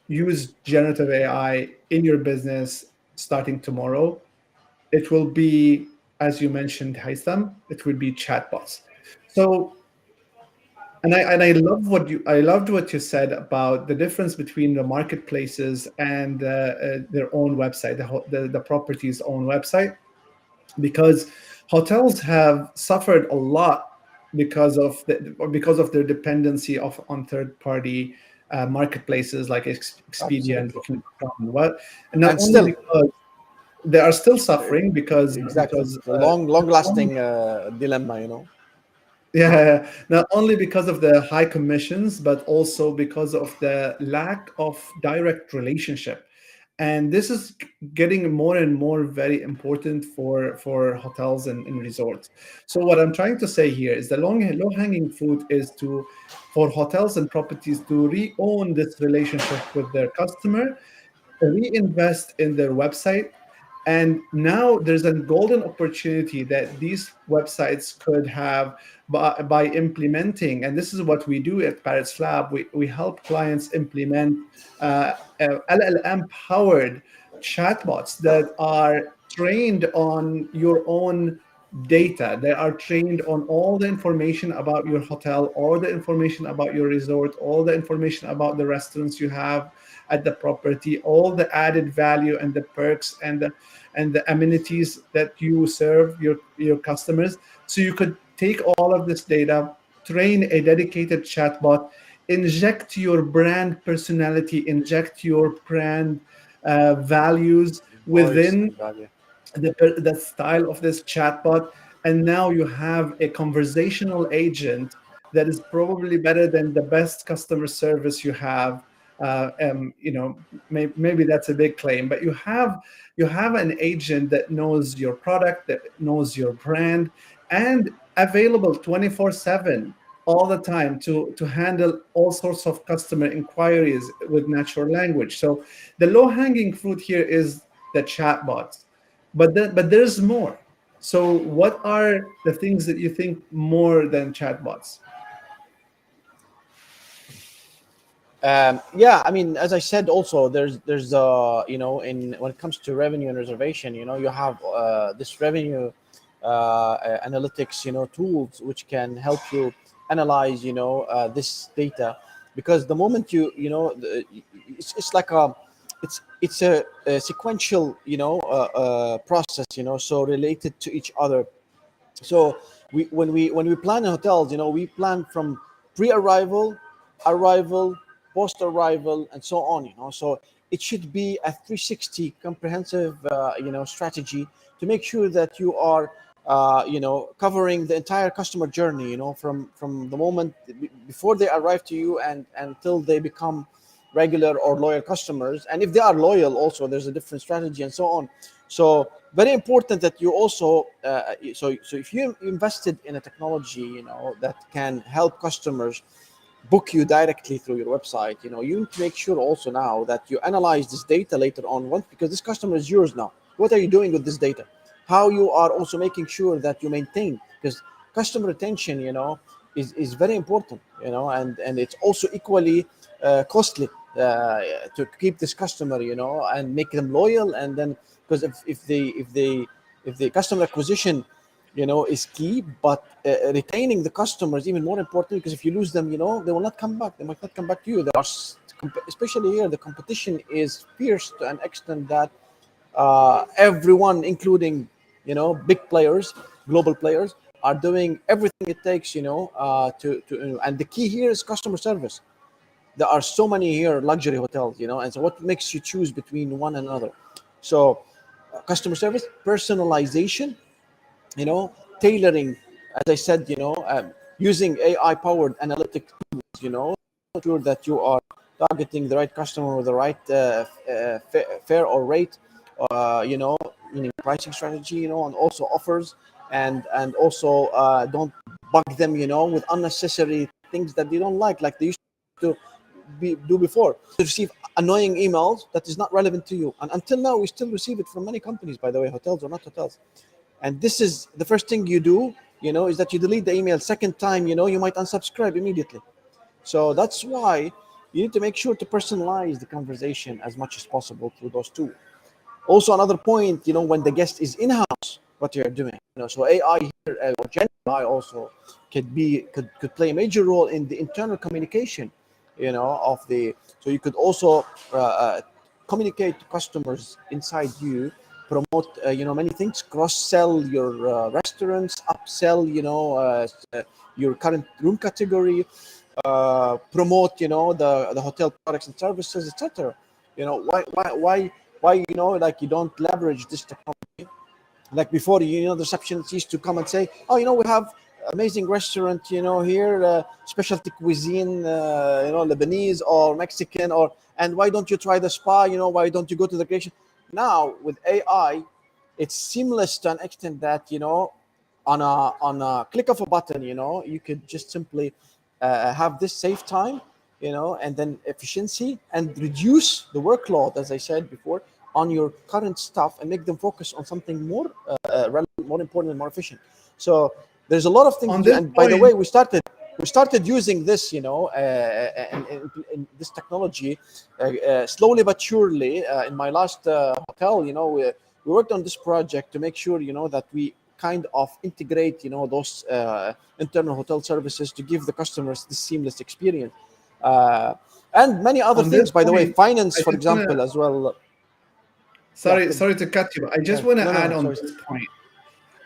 use generative AI in your business starting tomorrow? It will be, as you mentioned, Haitham, it would be chatbots. So and I and I love what you I loved what you said about the difference between the marketplaces and uh, uh, their own website, the, the the property's own website, because hotels have suffered a lot because of the because of their dependency of on third party uh, marketplaces like Expedia and Booking.com and what, and not And only still- because they are still suffering because Exactly. because a uh, long, long-lasting uh, dilemma, you know. Yeah, not only because of the high commissions, but also because of the lack of direct relationship. And this is getting more and more very important for, for hotels and, and resorts. So what I'm trying to say here is the long low hanging fruit is to for hotels and properties to re-own this relationship with their customer, reinvest in their website, and now there's a golden opportunity that these websites could have by, by implementing, and this is what we do at Parrots Lab. We, we help clients implement uh, uh, LLM powered chatbots that are trained on your own data. They are trained on all the information about your hotel, all the information about your resort, all the information about the restaurants you have at the property, all the added value and the perks and the and the amenities that you serve your your customers. So you could take all of this data, train a dedicated chatbot, inject your brand personality, inject your brand uh, values within value. the, the style of this chatbot and now you have a conversational agent that is probably better than the best customer service you have uh, um, you know may, maybe that's a big claim but you have you have an agent that knows your product that knows your brand and available 24 7 all the time to to handle all sorts of customer inquiries with natural language. So the low hanging fruit here is the chatbots but then, but there's more. So what are the things that you think more than chatbots Um, yeah, I mean, as I said, also there's there's uh you know in when it comes to revenue and reservation, you know, you have uh, this revenue uh, analytics, you know, tools which can help you analyze, you know, uh, this data. Because the moment you you know it's, it's like a it's it's a, a sequential you know uh, uh, process you know so related to each other. So we when we when we plan in hotels you know we plan from pre-arrival arrival post arrival and so on you know. So it should be a 360 comprehensive uh, you know strategy to make sure that you are uh, you know covering the entire customer journey you know from from the moment before they arrive to you and until they become regular or loyal customers. And if they are loyal also there's a different strategy and so on. So very important that you also uh, so so if you invested in a technology you know that can help customers book you directly through your website you know you need to make sure also now that you analyze this data later on once because this customer is yours now. What are you doing with this data? How you are also making sure that you maintain because customer retention you know is, is very important you know and and it's also equally uh, costly uh, to keep this customer you know and make them loyal. And then because if, if they if they if the customer acquisition you know is key but uh, retaining the customers even more important because if you lose them you know they will not come back. They might not come back to you. There are especially here the competition is fierce to an extent that uh, everyone including you know big players global players are doing everything it takes you know uh, to to and the key here is customer service. There are so many here luxury hotels you know and so what makes you choose between one another? So uh, customer service personalization you know tailoring as i said you know um, using ai powered analytic tools you know sure that you are targeting the right customer with the right uh, uh, fa- fare or rate uh, you know meaning pricing strategy you know and also offers and and also uh, don't bug them you know with unnecessary things that they don't like like they used to be, do before. You receive annoying emails that is not relevant to you, and until now, we still receive it from many companies. By the way, hotels or not hotels, and this is the first thing you do. You know, is that you delete the email. Second time, you know, you might unsubscribe immediately. So that's why you need to make sure to personalize the conversation as much as possible through those two. Also, another point, you know, when the guest is in-house, what you're doing. You know, so AI here, uh, or Gen AI also could be could, could play a major role in the internal communication, you know, of the. So you could also uh, uh, communicate to customers inside you, promote, uh, you know, many things, cross sell your uh, restaurants, upsell, you know, uh, your current room category, promote, you know, the the hotel products and services, etc. You know, why why why why you know like you don't leverage this technology? Like before you know the receptionist used to come and say oh you know we have amazing restaurant you know here uh, specialty cuisine uh, you know lebanese or mexican or and why don't you try the spa? You know why don't you go to the creation now with ai it's seamless to an extent that you know on a on a click of a button you know you could just simply uh, have this save time you know and then efficiency and reduce the workload as i said before on your current stuff and make them focus on something more uh, uh, relevant, more important and more efficient. So there's a lot of things On to- this and by the way we started we started using this you know uh, and, and, and this technology uh, uh, slowly but surely uh, in my last uh, hotel you know we, we worked on this project to make sure you know that we kind of integrate you know those uh, internal hotel services to give the customers this seamless experience uh, and many other On things by the way finance I for just wanna- example as well Sorry, Yeah. sorry to cut you. I just Yeah. want to No, no, add on sorry. this point.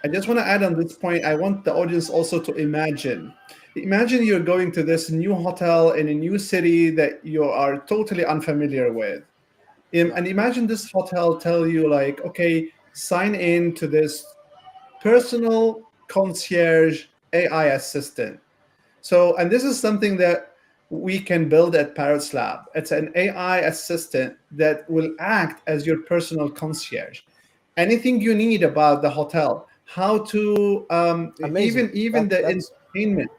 I just want to add on this point. I want the audience also to imagine. Imagine you're going to this new hotel in a new city that you are totally unfamiliar with. And imagine this hotel tell you like, okay, sign in to this personal concierge AI assistant. So, and this is something that we can build at Parrots Lab. It's an AI assistant that will act as your personal concierge. Anything you need about the hotel, how to um, even even That- the entertainment,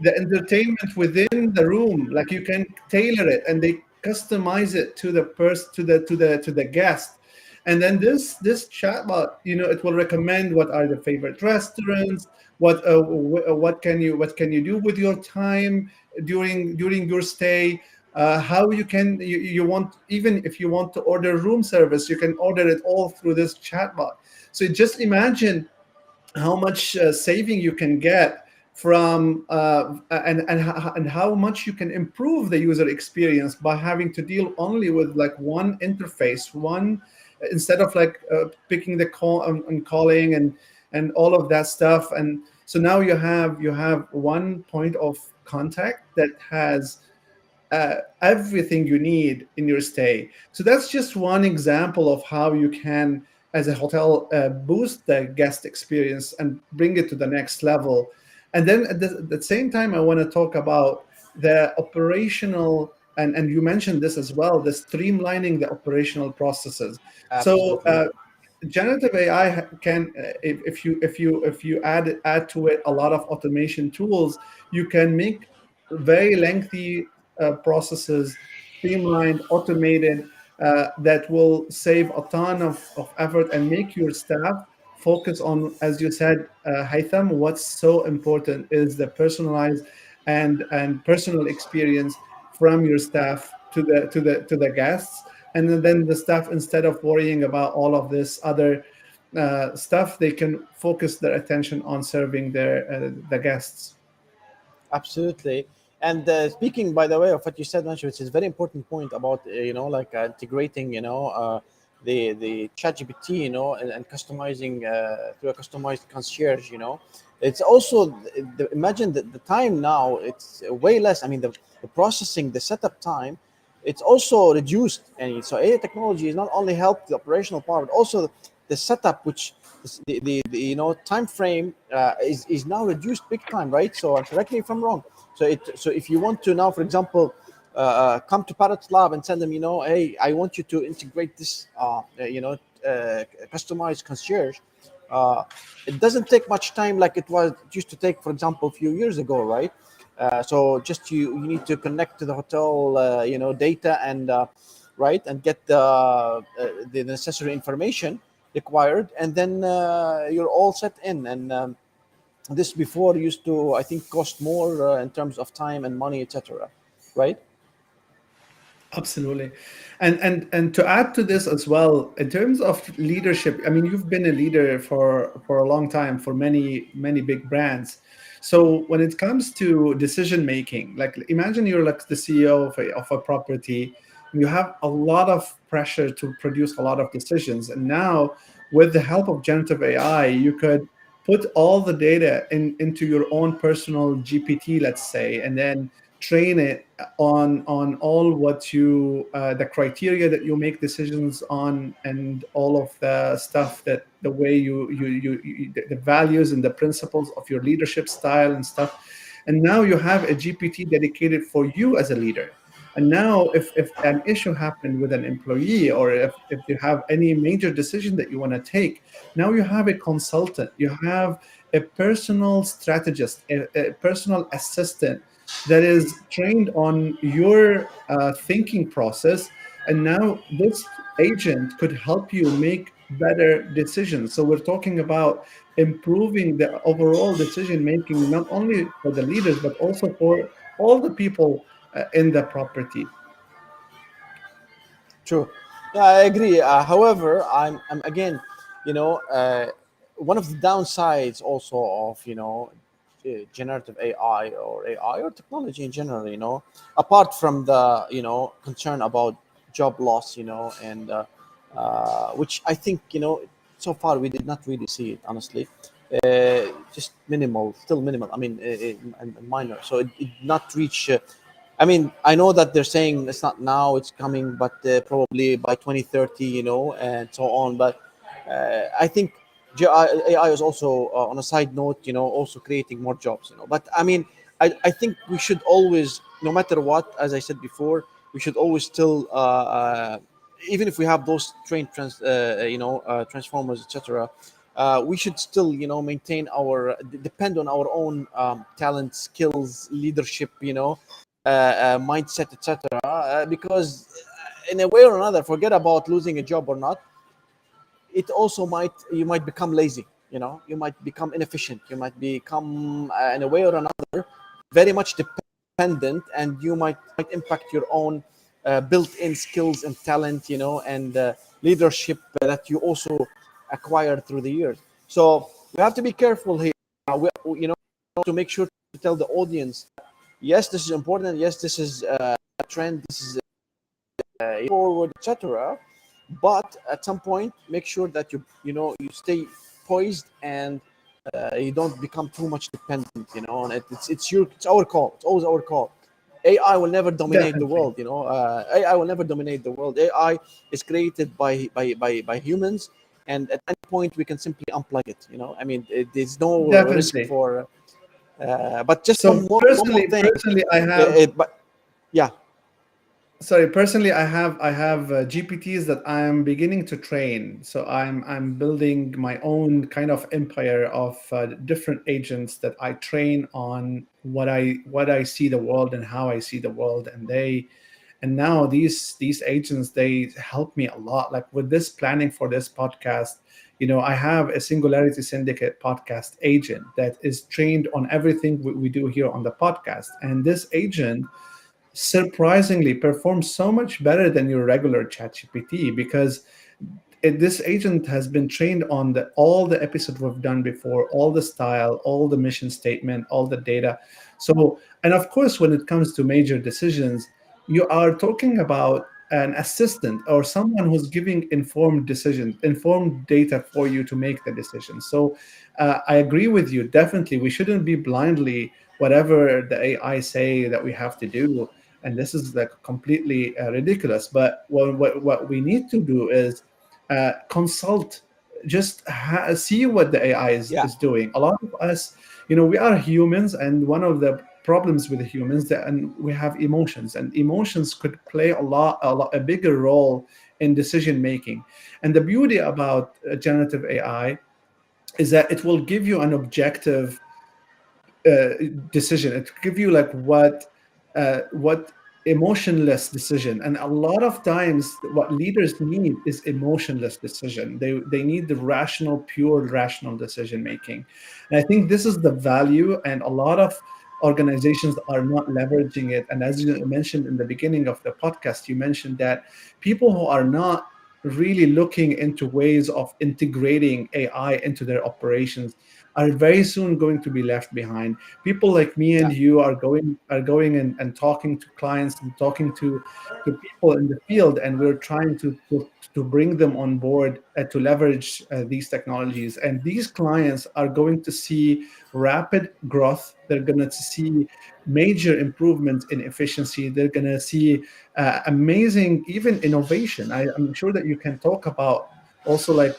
the entertainment within the room, like you can tailor it and they customize it to the person to the to the to the guest. And then this this chatbot, you know, it will recommend what are the favorite restaurants, what uh, wh- what can you what can you do with your time during during your stay uh, how you can you, you want even if you want to order room service you can order it all through this chatbot so just imagine how much uh, saving you can get from uh, and and and how much you can improve the user experience by having to deal only with like one interface one instead of like uh, picking the call and, and calling and and all of that stuff. And so now you have you have one point of contact that has uh, everything you need in your stay. So that's just one example of how you can as a hotel uh, boost the guest experience and bring it to the next level and then at the, at the same time i want to talk about the operational and, and you mentioned this as well the streamlining the operational processes. So uh, generative ai can if, if you if you if you add add to it a lot of automation tools you can make very lengthy uh, processes streamlined automated uh, that will save a ton of, of effort and make your staff focus on as you said uh, Haitham, what's so important is the personalized and and personal experience from your staff to the to the to the guests and then the staff instead of worrying about all of this other uh, stuff they can focus their attention on serving their uh, the guests Absolutely. And uh, speaking, by the way, of what you said, it's a very important point about uh, you know like uh, integrating you know uh, the the ChatGPT you know and, and customizing uh, through a customized concierge. You know, it's also the, imagine that the time now it's way less. I mean the, the processing, the setup time, it's also reduced. And so AI technology is not only help the operational part, but also the setup, which the, the, the you know time frame uh, is, is now reduced big time, right? So correct me if I'm wrong. So it so if you want to now, for example, uh, uh, come to Parrot Lab and tell them, you know, hey, I want you to integrate this, uh, uh, you know, uh, customized concierge. Uh, it doesn't take much time like it was it used to take, for example, a few years ago, right? So just you you need to connect to the hotel, you know, data and right and get the the necessary information required, and then you're all set in. And um, this before used to I think cost more in terms of time and money, etc. Right? Absolutely. And and and to add to this as well, in terms of leadership, I mean, you've been a leader for for a long time for many many big brands. So when it comes to decision making, like imagine you're like the CEO of a, of a property, you have a lot of pressure to produce a lot of decisions, and now with the help of generative AI, you could put all the data in, into your own personal GPT, let's say, and then train it on on all what you uh, the criteria that you make decisions on and all of the stuff that the way you you, you you the values and the principles of your leadership style and stuff. And now you have a gpt dedicated for you as a leader. And now if if an issue happened with an employee or if, if you have any major decision that you want to take now you have a consultant. You have a personal strategist a, a personal assistant that is trained on your uh, thinking process and now this agent could help you make better decisions so we're talking about improving the overall decision making not only for the leaders but also for all the people uh, in the property True. Yeah, I agree. Uh, however, I'm, I'm again, you know, uh, one of the downsides also of you know generative AI or AI or technology in general, you know, apart from the you know concern about job loss, you know, and uh, uh, which I think you know so far we did not really see it honestly. Uh, just minimal, still minimal. I mean, uh, minor. So it, it not reach. Uh, I mean, I know that they're saying it's not now, it's coming, but uh, probably by 2030, you know, and so on. But uh, I think AI is also, uh, on a side note, you know, also creating more jobs, you know. But I mean, I, I think we should always, no matter what, as I said before, we should always still, uh, uh, even if we have those trained, trans, uh, you know, uh, transformers, etc. Uh, we should still, you know, maintain our depend on our own um, talent, skills, leadership, you know, uh, uh, mindset, etc. Uh, because in a way or another, forget about losing a job or not. It also might you might become lazy. You know, you might become inefficient. You might become, uh, in a way or another, very much dependent, and you might might impact your own uh, built-in skills and talent. You know, and uh, leadership that you also acquired through the years. So we have to be careful here. Uh, we, you know, to make sure to tell the audience yes, this is important. Yes, this is uh, a trend. This is uh, forward, etc. But at some point, make sure that you you know you stay poised and uh, you don't become too much dependent. You know, on it, it's it's your it's our call. It's always our call. AI will never dominate the world. You know, uh, AI will never dominate the world. AI is created by by by by humans, and at any point we can simply unplug it. You know, I mean, it, there's no risk for. Uh, but just so one more, one more personally thing. personally i Uh, have it- but yeah, sorry personally i have i have uh, gpts that i am beginning to train. So i'm i'm building my own kind of empire of uh, different agents that i train on what i what i see the world and how i see the world. And they and now these these agents they help me a lot. Like with this planning for this podcast you know i have a singularity syndicate podcast agent that is trained on everything we, we do here on the podcast. And this agent surprisingly performs so much better than your regular ChatGPT because it, this agent has been trained on the, all the episodes we've done before, all the style, all the mission statement, all the data. So, and of course, when it comes to major decisions, you are talking about an assistant or someone who's giving informed decisions, informed data for you to make the decision. So, uh, I agree with you. Definitely, we shouldn't be blindly whatever the AI say that we have to do and this is like completely uh, ridiculous but what, what, what we need to do is uh, consult just ha- see what the ai is, Yeah. is doing a lot of us you know we are humans and one of the problems with humans that and we have emotions and emotions could play a lot a, lot, a bigger role in decision making and the beauty about uh, generative ai is that it will give you an objective uh, decision. It give you like what uh, what emotionless decision. And a lot of times what leaders need is emotionless decision. They they need the rational pure rational decision making and i think this is the value and a lot of organizations are not leveraging it. And as you mentioned in the beginning of the podcast you mentioned that people who are not really looking into ways of integrating ai into their operations are very soon going to be left behind. People like me and yeah. you are going are going and, and talking to clients and talking to, to people in the field, and we're trying to to, to bring them on board uh, to leverage uh, these technologies. And these clients are going to see rapid growth. They're going to see major improvements in efficiency. They're going to see uh, amazing even innovation. I, I'm sure that you can talk about also like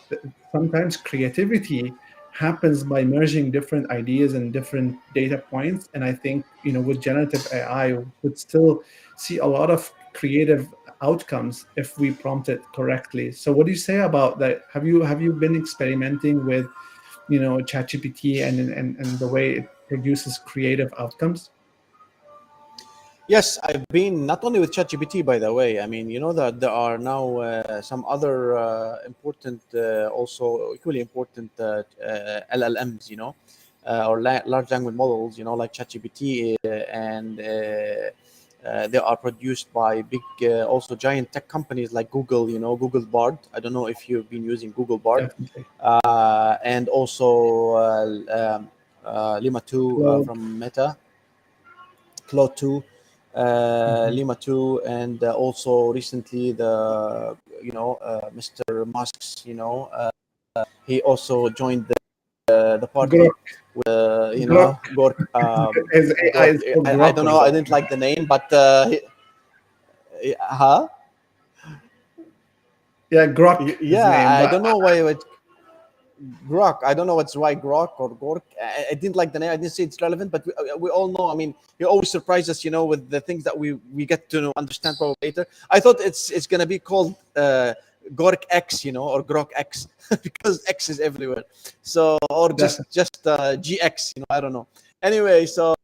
sometimes creativity happens by merging different ideas and different data points. And I think, you know, with generative AI, we would still see a lot of creative outcomes if we prompt it correctly. So what do you say about that? Have you have you been experimenting with, you know, ChatGPT and and, and the way it produces creative outcomes? Yes, I've been not only with ChatGPT, by the way. I mean, you know that there are now uh, some other uh, important, uh, also equally important uh, uh, LLMs, you know, uh, or la- large language models, you know, like ChatGPT, and they are produced by big, also giant tech companies like Google, you know, Google Bard. I don't know if you've been using Google Bard, and also um, Llama 2 from Meta, Claude 2 uh, mm-hmm. Llama 2, and uh, also recently the you know uh, Mr. Musk's you know he also joined the the party Gork. with uh, you know Gork. Um, I, I, don't know. I didn't like the name, but uh, he, huh? Yeah, Grok. Yeah, name, I don't know why it Grok. I don't know what's right, Grok or Gork. I, I, didn't like the name. I didn't say it's relevant, but we, uh, we all know. I mean, you always surprise us, you know, with the things that we we get to know, understand probably later. I thought it's it's gonna be called uh, Gork X, you know, or Grok X, because X is everywhere. So or just just uh, GX, you know, I don't know. Anyway, so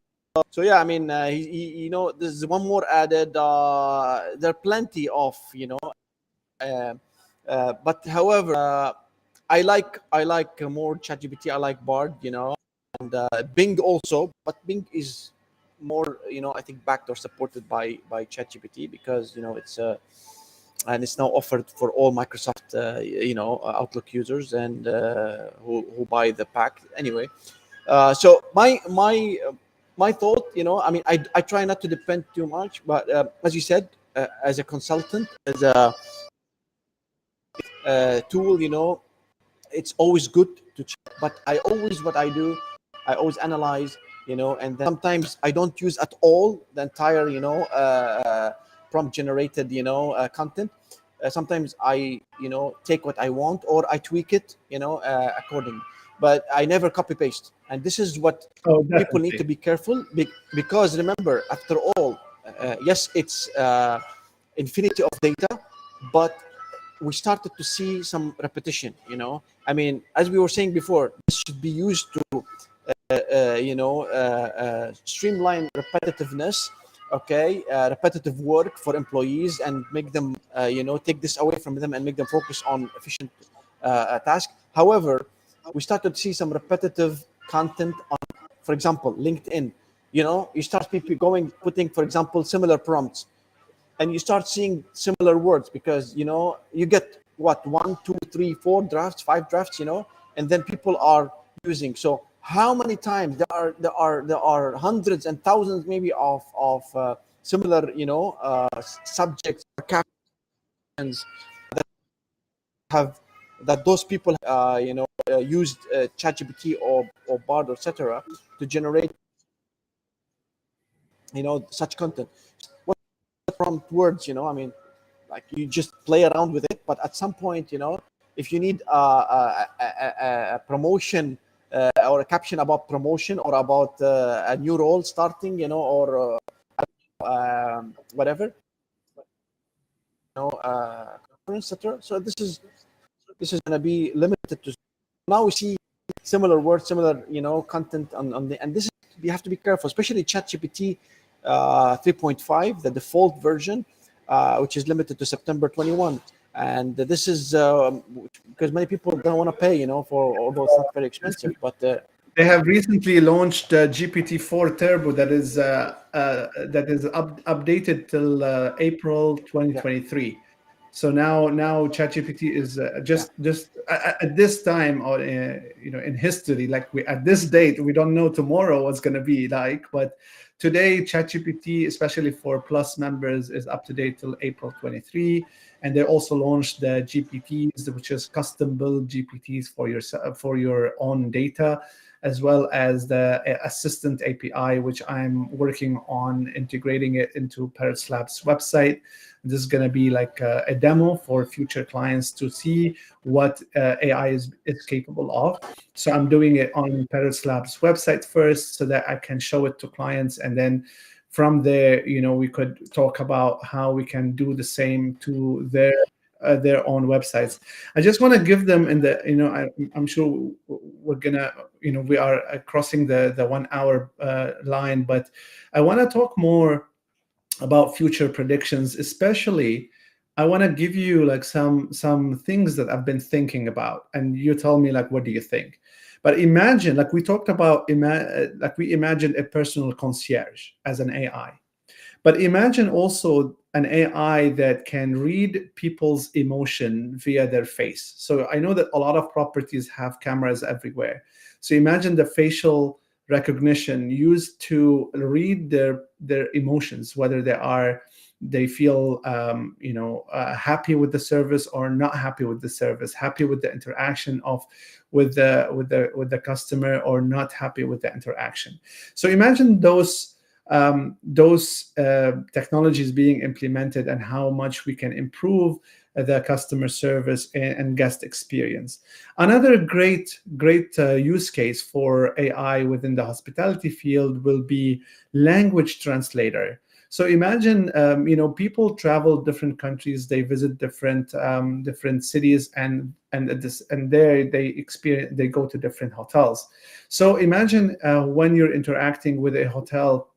so yeah, I mean, uh, he, he, you know, there's one more added. Uh, there are plenty of, you know, uh, uh, but however. Uh, I like I like more ChatGPT. I like Bard, you know, and uh, Bing also. But Bing is more, you know, I think backed or supported by by ChatGPT because you know it's uh, and it's now offered for all Microsoft, uh, you know, Outlook users and uh, who who buy the pack anyway. Uh, so my my my thought, you know, I mean, I I try not to depend too much, but uh, as you said, uh, as a consultant, as a uh, tool, you know, it's always good to check but i always what i do i always analyze you know and then sometimes i don't use at all the entire you know uh, uh prompt generated you know uh, content. Uh, sometimes i you know take what i want or i tweak it you know uh, according but i never copy paste. And this is what oh, people need to be careful because remember after all uh, yes it's infinity of data but we started to see some repetition you know? I mean as we were saying before this should be used to uh, uh, you know uh, uh streamline repetitiveness okay? Uh, repetitive work for employees and make them uh, you know take this away from them and make them focus on efficient task. However we started to see some repetitive content on for example linkedin. You know you start people going putting for example similar prompts and you start seeing similar words because you know you get what one two three four drafts five drafts you know and then people are using so how many times there are there are there are hundreds and thousands maybe of of uh, similar you know uh, subjects or captions that have that those people uh, you know uh, used uh, ChatGPT or or Bard etc. to generate you know such content prompt words you know i mean like you just play around with it but at some point you know if you need a, a, a, a promotion uh, or a caption about promotion or about uh, a new role starting you know or uh, um, whatever you know uh, etc so this is this is going to be limited to now we see similar words similar you know content on, on the and this is you have to be careful, especially ChatGPT uh, 3.5, the default version, uh, which is limited to September 21. And this is um, because many people don't want to pay, you know, for although it's not very expensive, but uh, they have recently launched uh, GPT-4 Turbo that is uh, uh, that is up, updated till uh, April 2023. Yeah. So now now ChatGPT is uh, just yeah. just at, at, this time or uh, you know in history, like we at this date, we don't know tomorrow what's going to be like, but today ChatGPT, especially for Plus members, is up to date till April 23 and they also launched the GPTs, which is custom built GPTs for your for your own data, as well as the Assistant API, which I'm working on integrating it into Parrots Labs website. This is going to be like a, a, demo for future clients to see what uh, AI is, is capable of. So I'm doing it on Parrots Labs website first so that I can show it to clients and then from there, you know, we could talk about how we can do the same to their uh, their own websites. I just want to give them in the, you know, I, am sure we're gonna, you know, we are uh, crossing the the one hour uh, line, but I want to talk more about future predictions, especially. I want to give you like some some things that I've been thinking about, and you tell me like, what do you think? But imagine, like we talked about, ima- like we imagined a personal concierge as an AI. But imagine also an AI that can read people's emotion via their face. So I know that a lot of properties have cameras everywhere. So imagine the facial recognition used to read their their emotions, whether they are they feel um, you know uh, happy with the service or not happy with the service happy with the interaction of with the with the with the customer or not happy with the interaction so imagine those um, those uh, technologies being implemented and how much we can improve the customer service and, guest experience. Another great, great uh, use case for AI within the hospitality field will be language translator. So imagine, um, you know, people travel different countries, they visit different um, different cities, and and this and there they experience they go to different hotels. So imagine uh, when you're interacting with a hotel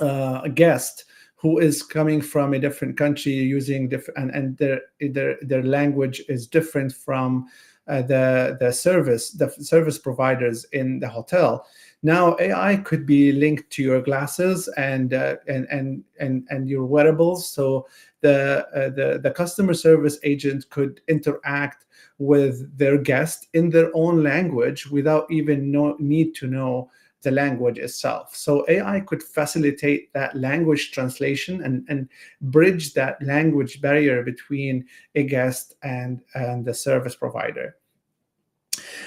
uh, a guest who is coming from a different country using different and, and their their their language is different from uh, the the service the service providers in the hotel now AI could be linked to your glasses and uh, and and and and your wearables. So the uh, the the customer service agent could interact with their guest in their own language without even no, need to know the language itself. So AI could facilitate that language translation and, and bridge that language barrier between a guest and, and the service provider.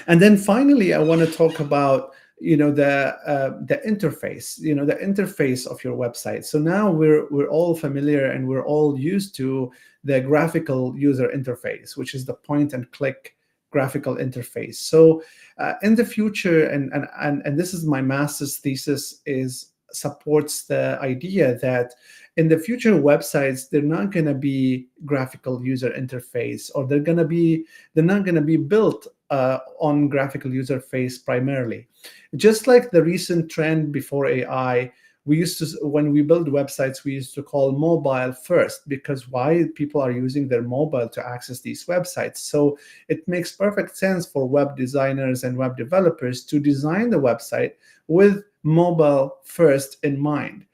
And then finally, I want to talk about you know the uh, the interface you know the interface of your website so now we're we're all familiar and we're all used to the graphical user interface which is the point and click graphical interface so uh, in the future and, and and and this is my master's thesis is supports the idea that in the future websites they're not going to be graphical user interface or they're going to be they're not going to be built uh, on graphical user face primarily. Just like the recent trend before AI, we used to when we build websites we used to call mobile first because why people are using their mobile to access these websites so it makes perfect sense for web designers and web developers to design the website with mobile first in mind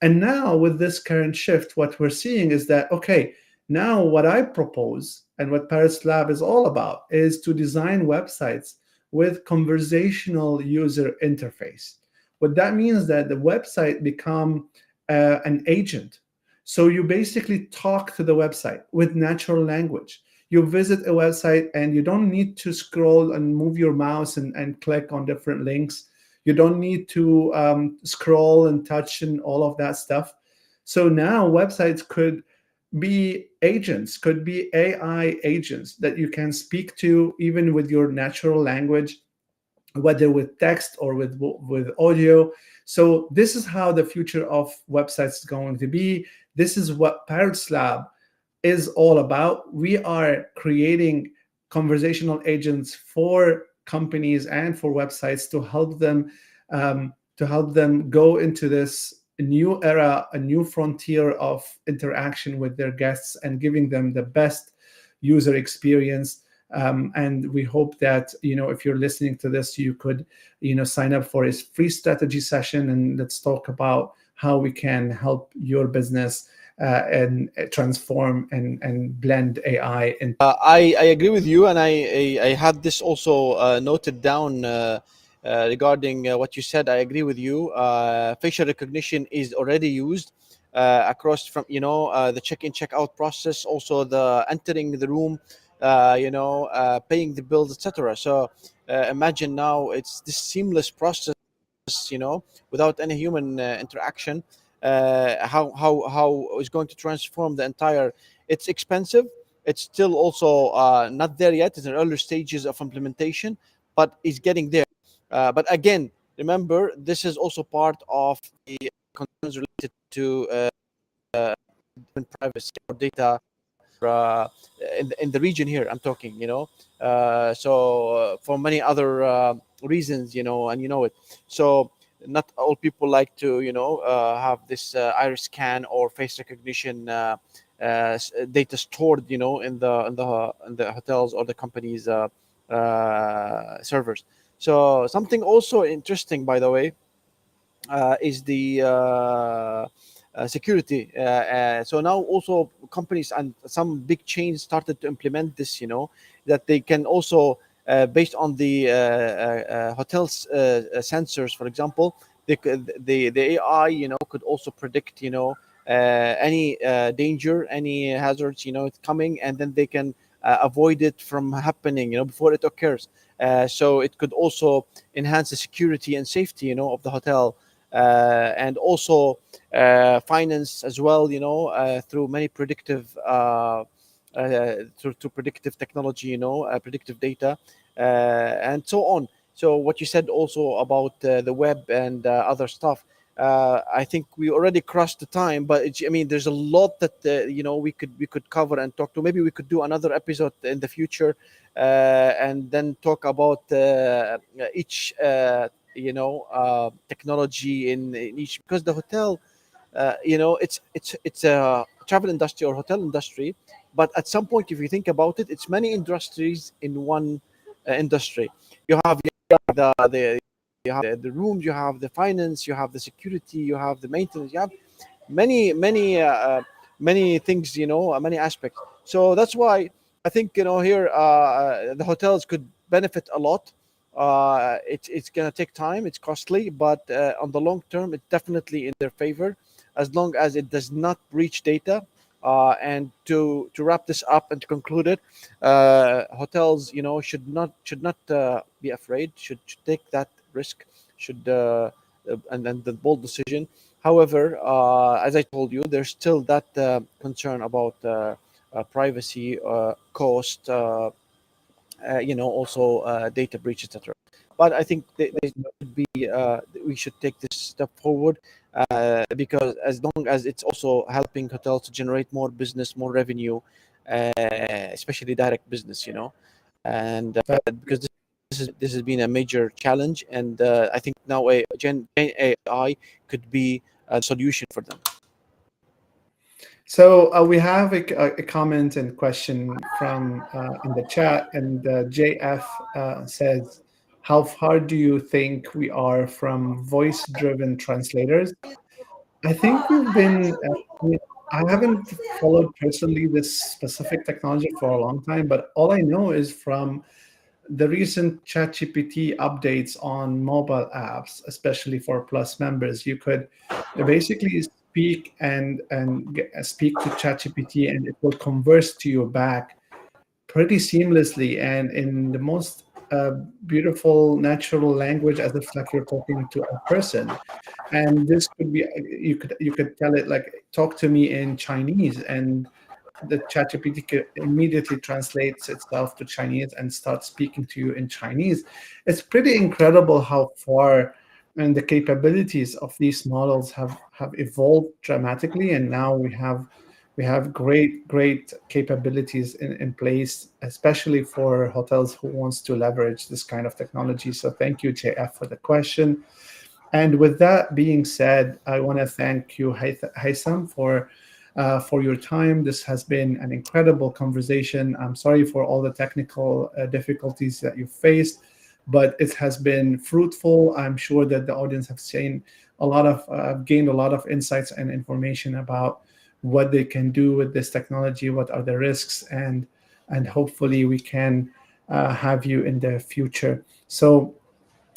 and now with this current shift what we're seeing is that okay now, what I propose and what Parrots Lab is all about is to design websites with conversational user interface. What that means that the website become uh, an agent. So you basically talk to the website with natural language. You visit a website and you don't need to scroll and move your mouse and, and click on different links. You don't need to um, scroll and touch and all of that stuff. So now websites could be agents, could be AI agents that you can speak to even with your natural language, whether with text or with with audio. So this is how the future of websites is going to be. This is what Parrots Lab is all about. We are creating conversational agents for companies and for websites to help them um, to help them go into this new era, a new frontier of interaction with their guests and giving them the best user experience. Um, and we hope that you know if you're listening to this, you could you know sign up for his free strategy session and let's talk about how we can help your business uh, and transform and, and blend AI. And uh, I, I agree with you, and I I, I had this also uh, noted down uh, uh, regarding uh, what you said. I agree with you. facial recognition is already used across from you know the check-in check-out process, also the entering the room, you know paying the bills, etc. So imagine now it's this seamless process, you know, without any human interaction uh, how how how is going to transform the entire. It's expensive. It's still also uh, not there yet. It's in early stages of implementation, but it's getting there. Uh, but again, remember this is also part of the concerns related to uh, uh, privacy or data uh, in, in the region here i'm talking you know? Uh, so uh, for many other uh, reasons you know and you know it. So not all people like to you know uh, have this uh, iris scan or face recognition data stored you know in the in the in the hotels or the company's uh, uh, servers. So something also interesting by the way is the Uh, security uh, uh, so now also companies and some big chains started to implement this you know that they can also uh, based on the uh, uh, hotels sensors, for example, the, the the AI, you know, could also predict, you know, any danger, any hazards, you know, it's coming, and then they can avoid it from happening, you know, before it occurs. so it could also enhance the security and safety, you know, of the hotel. Uh, and also uh, finance as well you know uh, through many predictive through, through predictive technology, you know, predictive data, and so on. So what you said also about the web and other stuff. Uh, I think we already crossed the time, but I mean, there's a lot that uh, you know we could we could cover and talk to. Maybe we could do another episode in the future, uh, and then talk about each you know technology in, in, each because the hotel, you know, it's it's it's a travel industry or hotel industry but at some point, if you think about it, it's many industries in one uh, industry. You have the, the you have the, the rooms, you have the finance, you have the security, you have the maintenance, you have many many uh, uh many things, you know, uh, many aspects. So that's why I think you know here uh, uh the hotels could benefit a lot. Uh, it's it's gonna take time, it's costly, but uh, on the long term, it's definitely in their favor as long as it does not breach data uh, and to to wrap this up and to conclude it, uh, hotels, you know, should not should not uh, be afraid. Should, should take that risk. Should uh, and then the bold decision. However, as I told you, there's still that concern about privacy, cost, you know, also data breach, etc. But I think they should be. we should take this step forward uh, because as long as it's also helping hotels to generate more business, more revenue, uh, especially direct business, you know, and uh, because this, this, is, this has been a major challenge, and uh, I think now a Gen AI could be a solution for them. So uh, we have a, a, comment and question from uh, in the chat, and uh, JF uh, says, how far do you think we are from voice driven translators? I think we've been, uh, I haven't followed personally this specific technology for a long time, but all I know is from the recent ChatGPT updates on mobile apps, especially for Plus members, you could basically speak and and get, uh, speak to ChatGPT, and it will converse to you back pretty seamlessly and in the most a beautiful natural language as if like you're talking to a person and this could be uh, you could you could tell it like talk to me in chinese and the ChatGPT immediately translates itself to Chinese and starts speaking to you in Chinese. It's pretty incredible how far and the capabilities of these models have have evolved dramatically, and now we have we have great great capabilities in, in place especially for hotels who wants to leverage this kind of technology so thank you jf for the question And with that being said, I want to thank you, Haitham, for uh, for your time. This has been an incredible conversation. I'm sorry for all the technical uh, difficulties that you faced, but it has been fruitful. I'm sure that the audience have seen a lot of uh, gained a lot of insights and information about what they can do with this technology, what are the risks, and and hopefully we can uh, have you in the future. So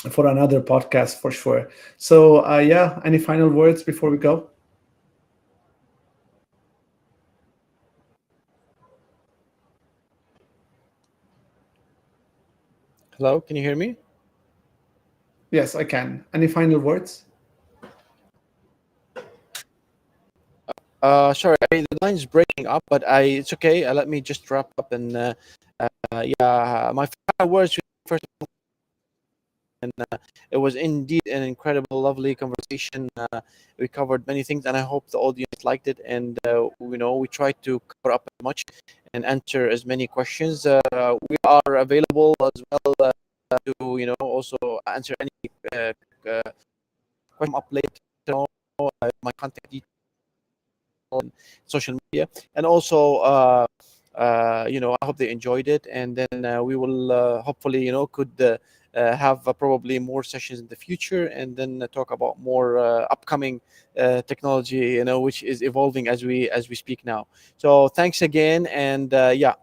for another podcast for sure. So uh, yeah, any final words before we go? Hello, can you hear me? Yes, I can. Any final words? Uh, sorry, I, the line's breaking up, but I it's okay. Uh, let me just wrap up and uh, uh, yeah, my final words first. And uh, it was indeed an incredible, lovely conversation. Uh, we covered many things, and I hope the audience liked it. And uh, you know, we tried to cover up as much and answer as many questions. Uh, we are available as well uh, to you know also answer any uh, uh, question up later. My contact details on social media and also you know i hope they enjoyed it and then we will hopefully you know could have uh, probably more sessions in the future and then uh, talk about more uh, upcoming uh, technology you know which is evolving as we as we speak now. So thanks again and uh, yeah